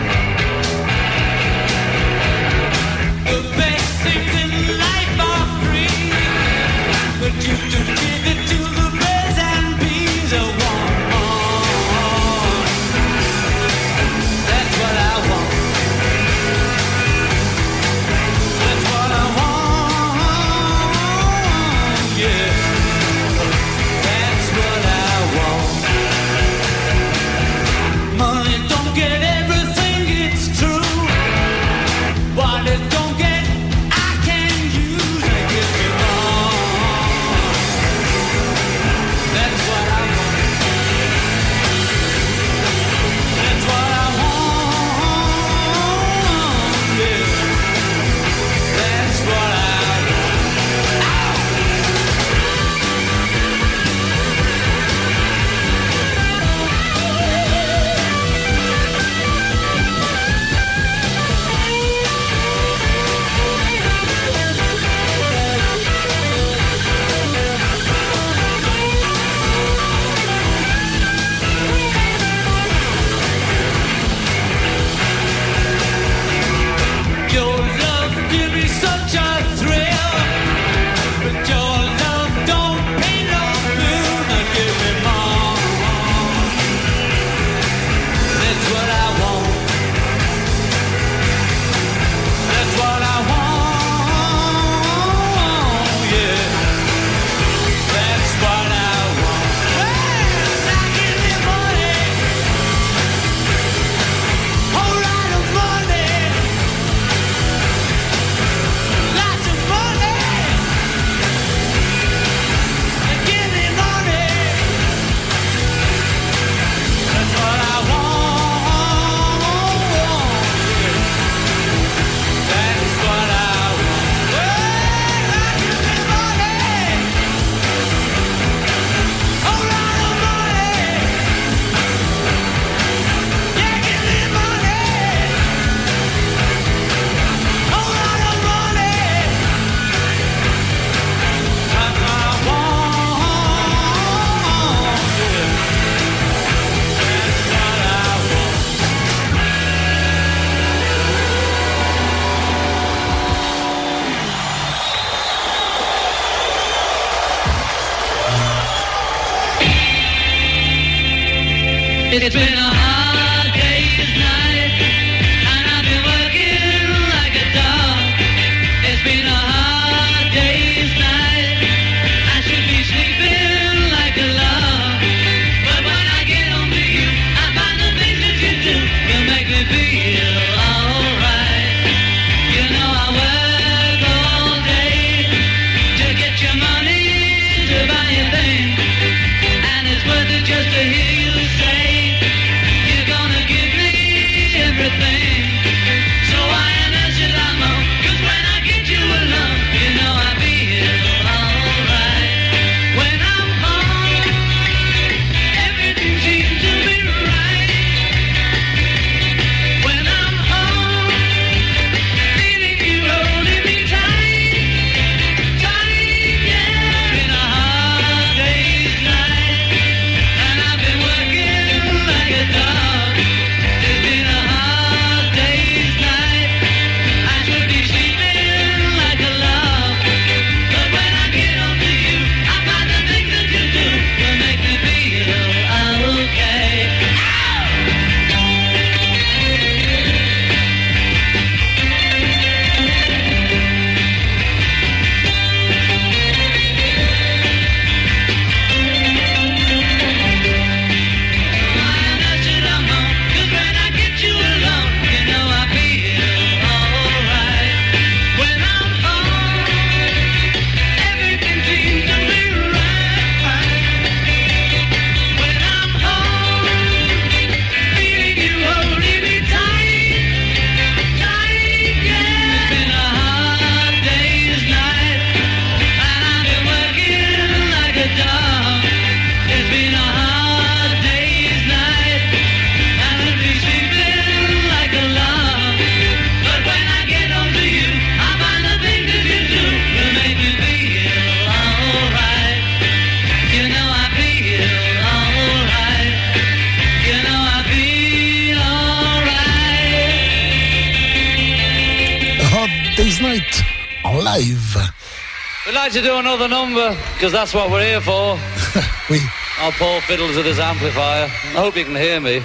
Because that's what we're here for. oui. Our poor fiddles with his amplifier. I hope you can hear me.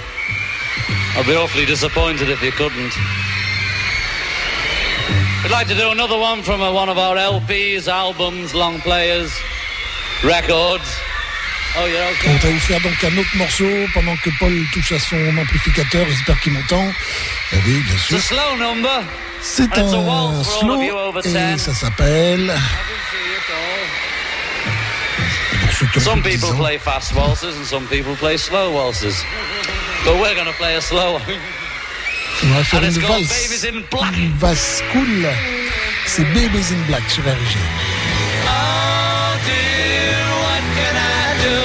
I'd be awfully disappointed if you couldn't. We'd like to do another one from one of our LPs, albums, long players, records. Oh, you're okay. On va vous faire donc un autre morceau pendant que Paul touche à son amplificateur. J'espère qu'il m'entend. Eh oui, bien It's sûr. a slow number. C'est And it's a un slow of you over et 10. ça s'appelle. Some plus de 10 people play fast waltzes and some people play slow waltzes. But we're going to play a slow one. On va faire And it's une called valse. Babies in Black. Une valse cool. C'est Babies in Black sur RG. Oh dear, what can I do?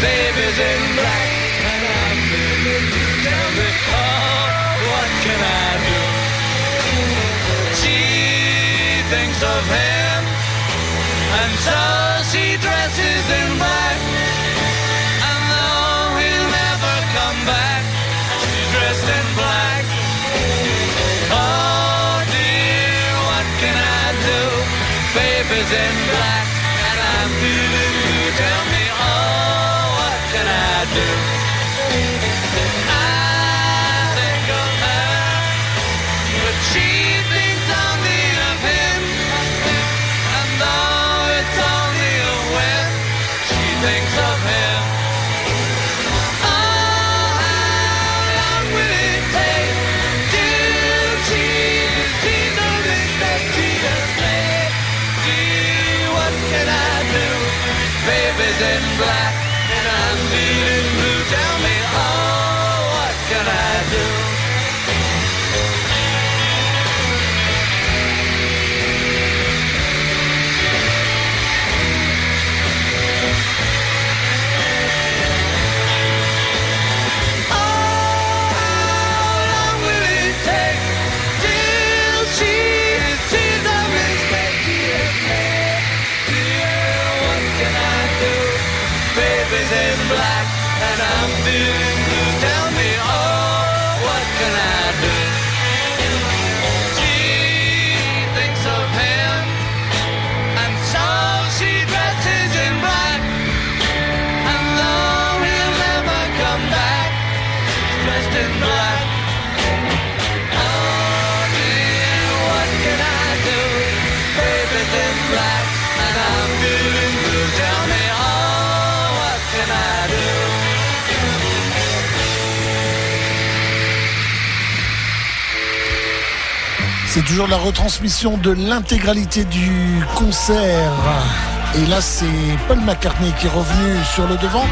Baby's in black. and I'm feeling blue. Tell me, oh, what can I do? She thinks of him, and so dresses in black. And though he'll never come back, she's dressed in black. Oh dear, what can I do? Baby's in toujours la retransmission de l'intégralité du concert. Et là, c'est Paul McCartney qui est revenu sur le devant.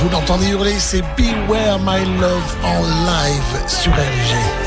Vous l'entendez hurler, c'est Beware My Love en live sur RG.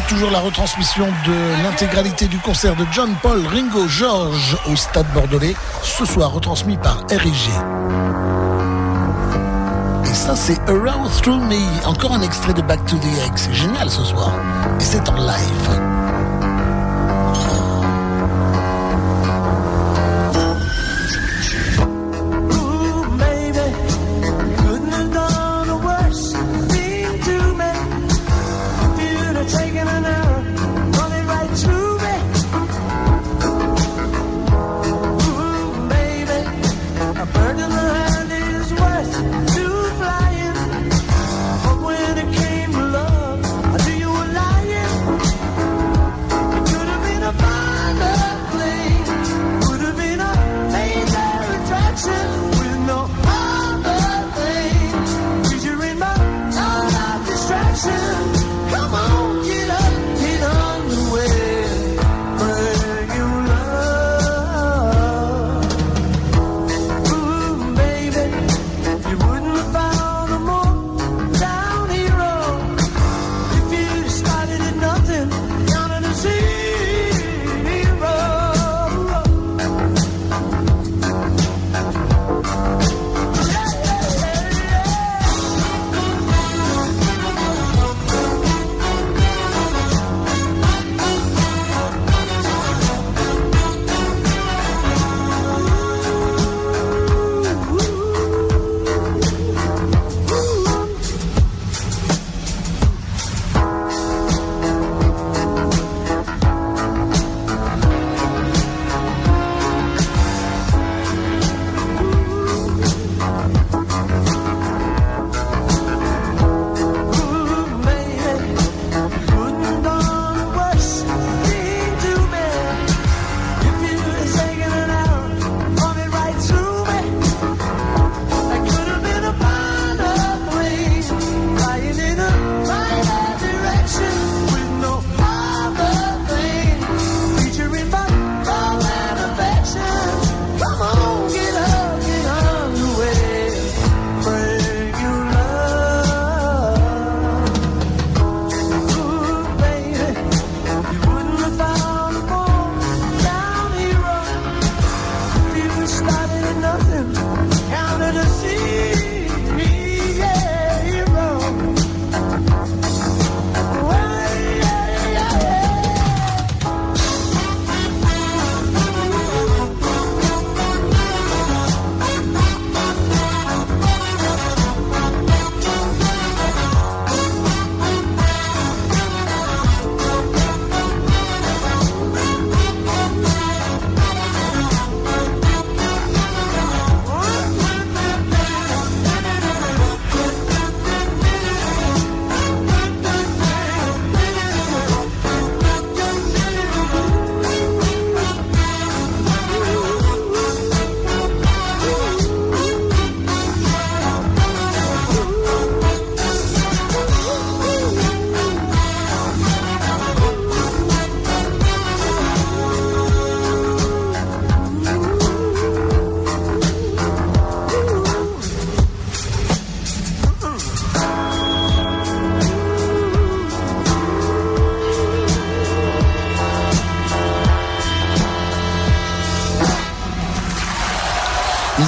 Toujours la retransmission de l'intégralité du concert de John Paul Ringo George au Stade Bordelais, ce soir retransmis par RIG. Et ça, c'est Around Through Me, encore un extrait de Back to the Egg. C'est génial ce soir. Et c'est en live.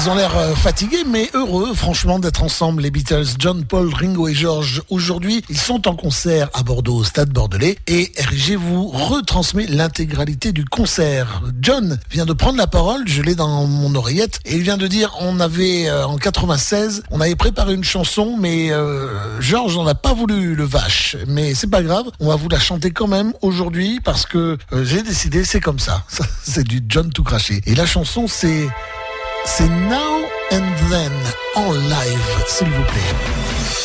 Ils ont l'air euh, fatigués, mais heureux, franchement, d'être ensemble, les Beatles, John, Paul, Ringo et George. Aujourd'hui, ils sont en concert à Bordeaux, au Stade Bordelais, et RG vous retransmet l'intégralité du concert. John vient de prendre la parole, je l'ai dans mon oreillette, et il vient de dire, on avait, euh, en 96, on avait préparé une chanson, mais euh, George n'en a pas voulu, le vache. Mais c'est pas grave, on va vous la chanter quand même aujourd'hui, parce que euh, j'ai décidé, c'est comme ça. c'est du John tout craché. Et la chanson, c'est... C'est Now and Then en live, s'il vous plaît.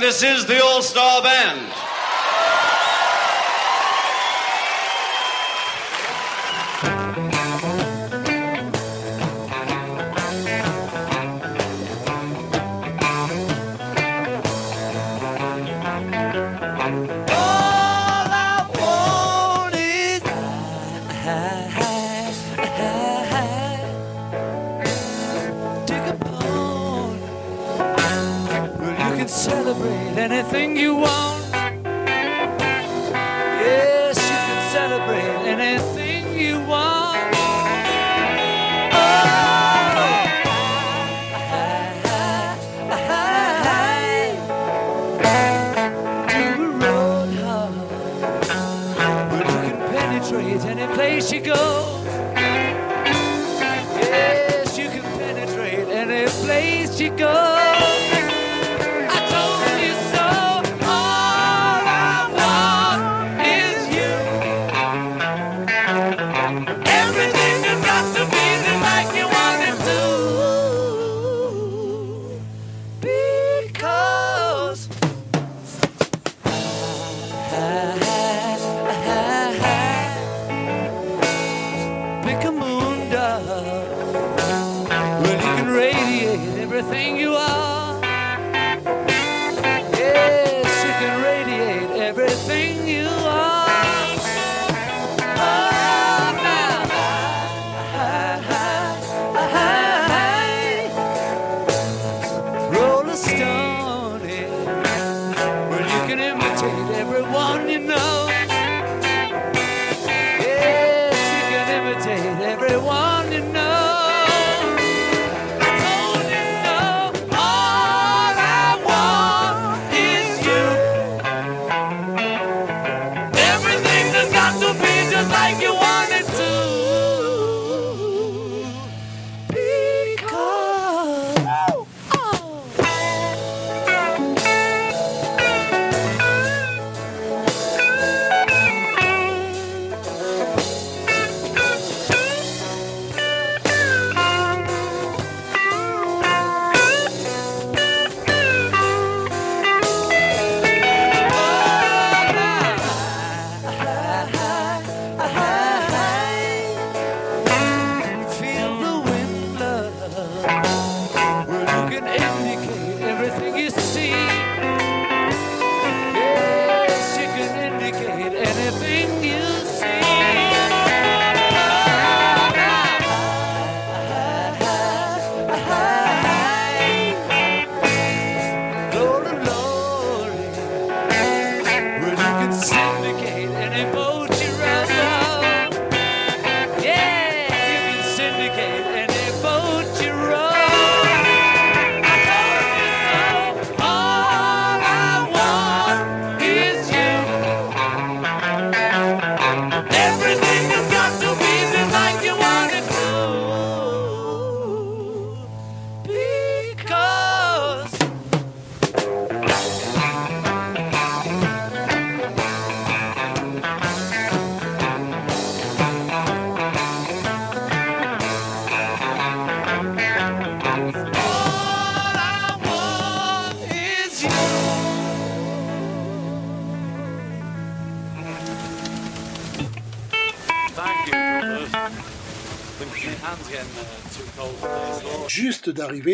This is the penetrate any place you go. Yes, you can penetrate any place you go.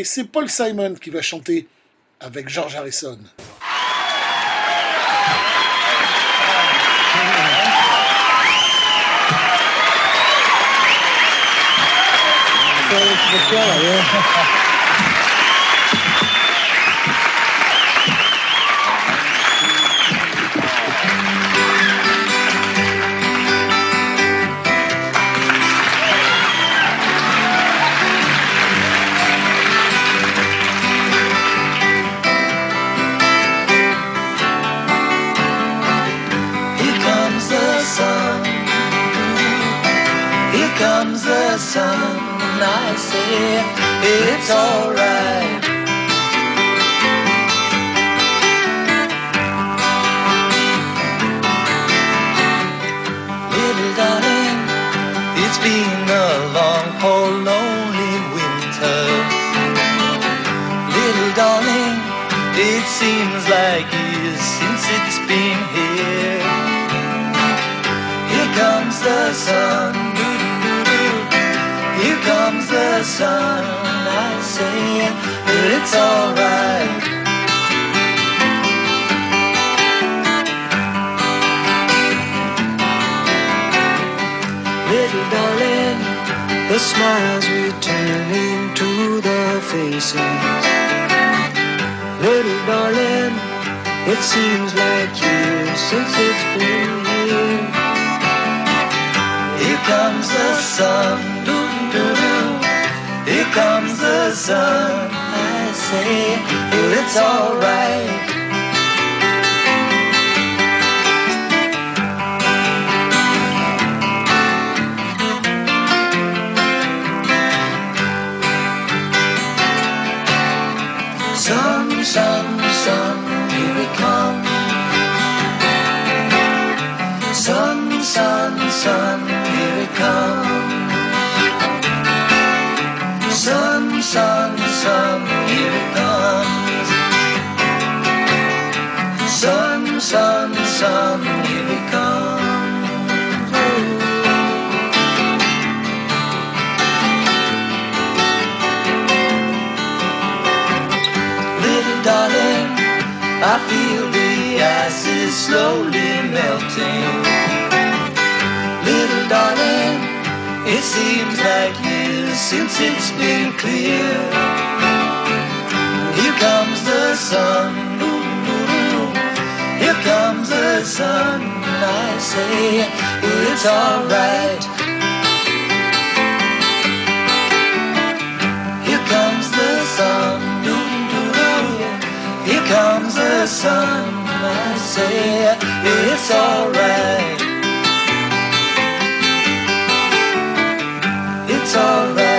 C'est Paul Simon qui va chanter avec George Harrison. Sun, sun, sun, here it comes. Sun, sun, sun, here it comes. Sun, sun, sun, here it comes. Sun, sun, sun, I feel the ice is slowly melting. Little darling, it seems like years since it's been clear. Here comes the sun, here comes the sun. I say it's alright. Here comes the sun, comes the sun. I say it's alright. It's alright.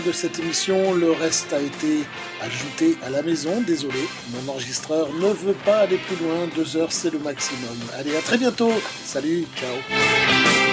de cette émission. Le reste a été ajouté à la maison. Désolé, mon enregistreur ne veut pas aller plus loin. Deux heures, c'est le maximum. Allez, à très bientôt. Salut, ciao.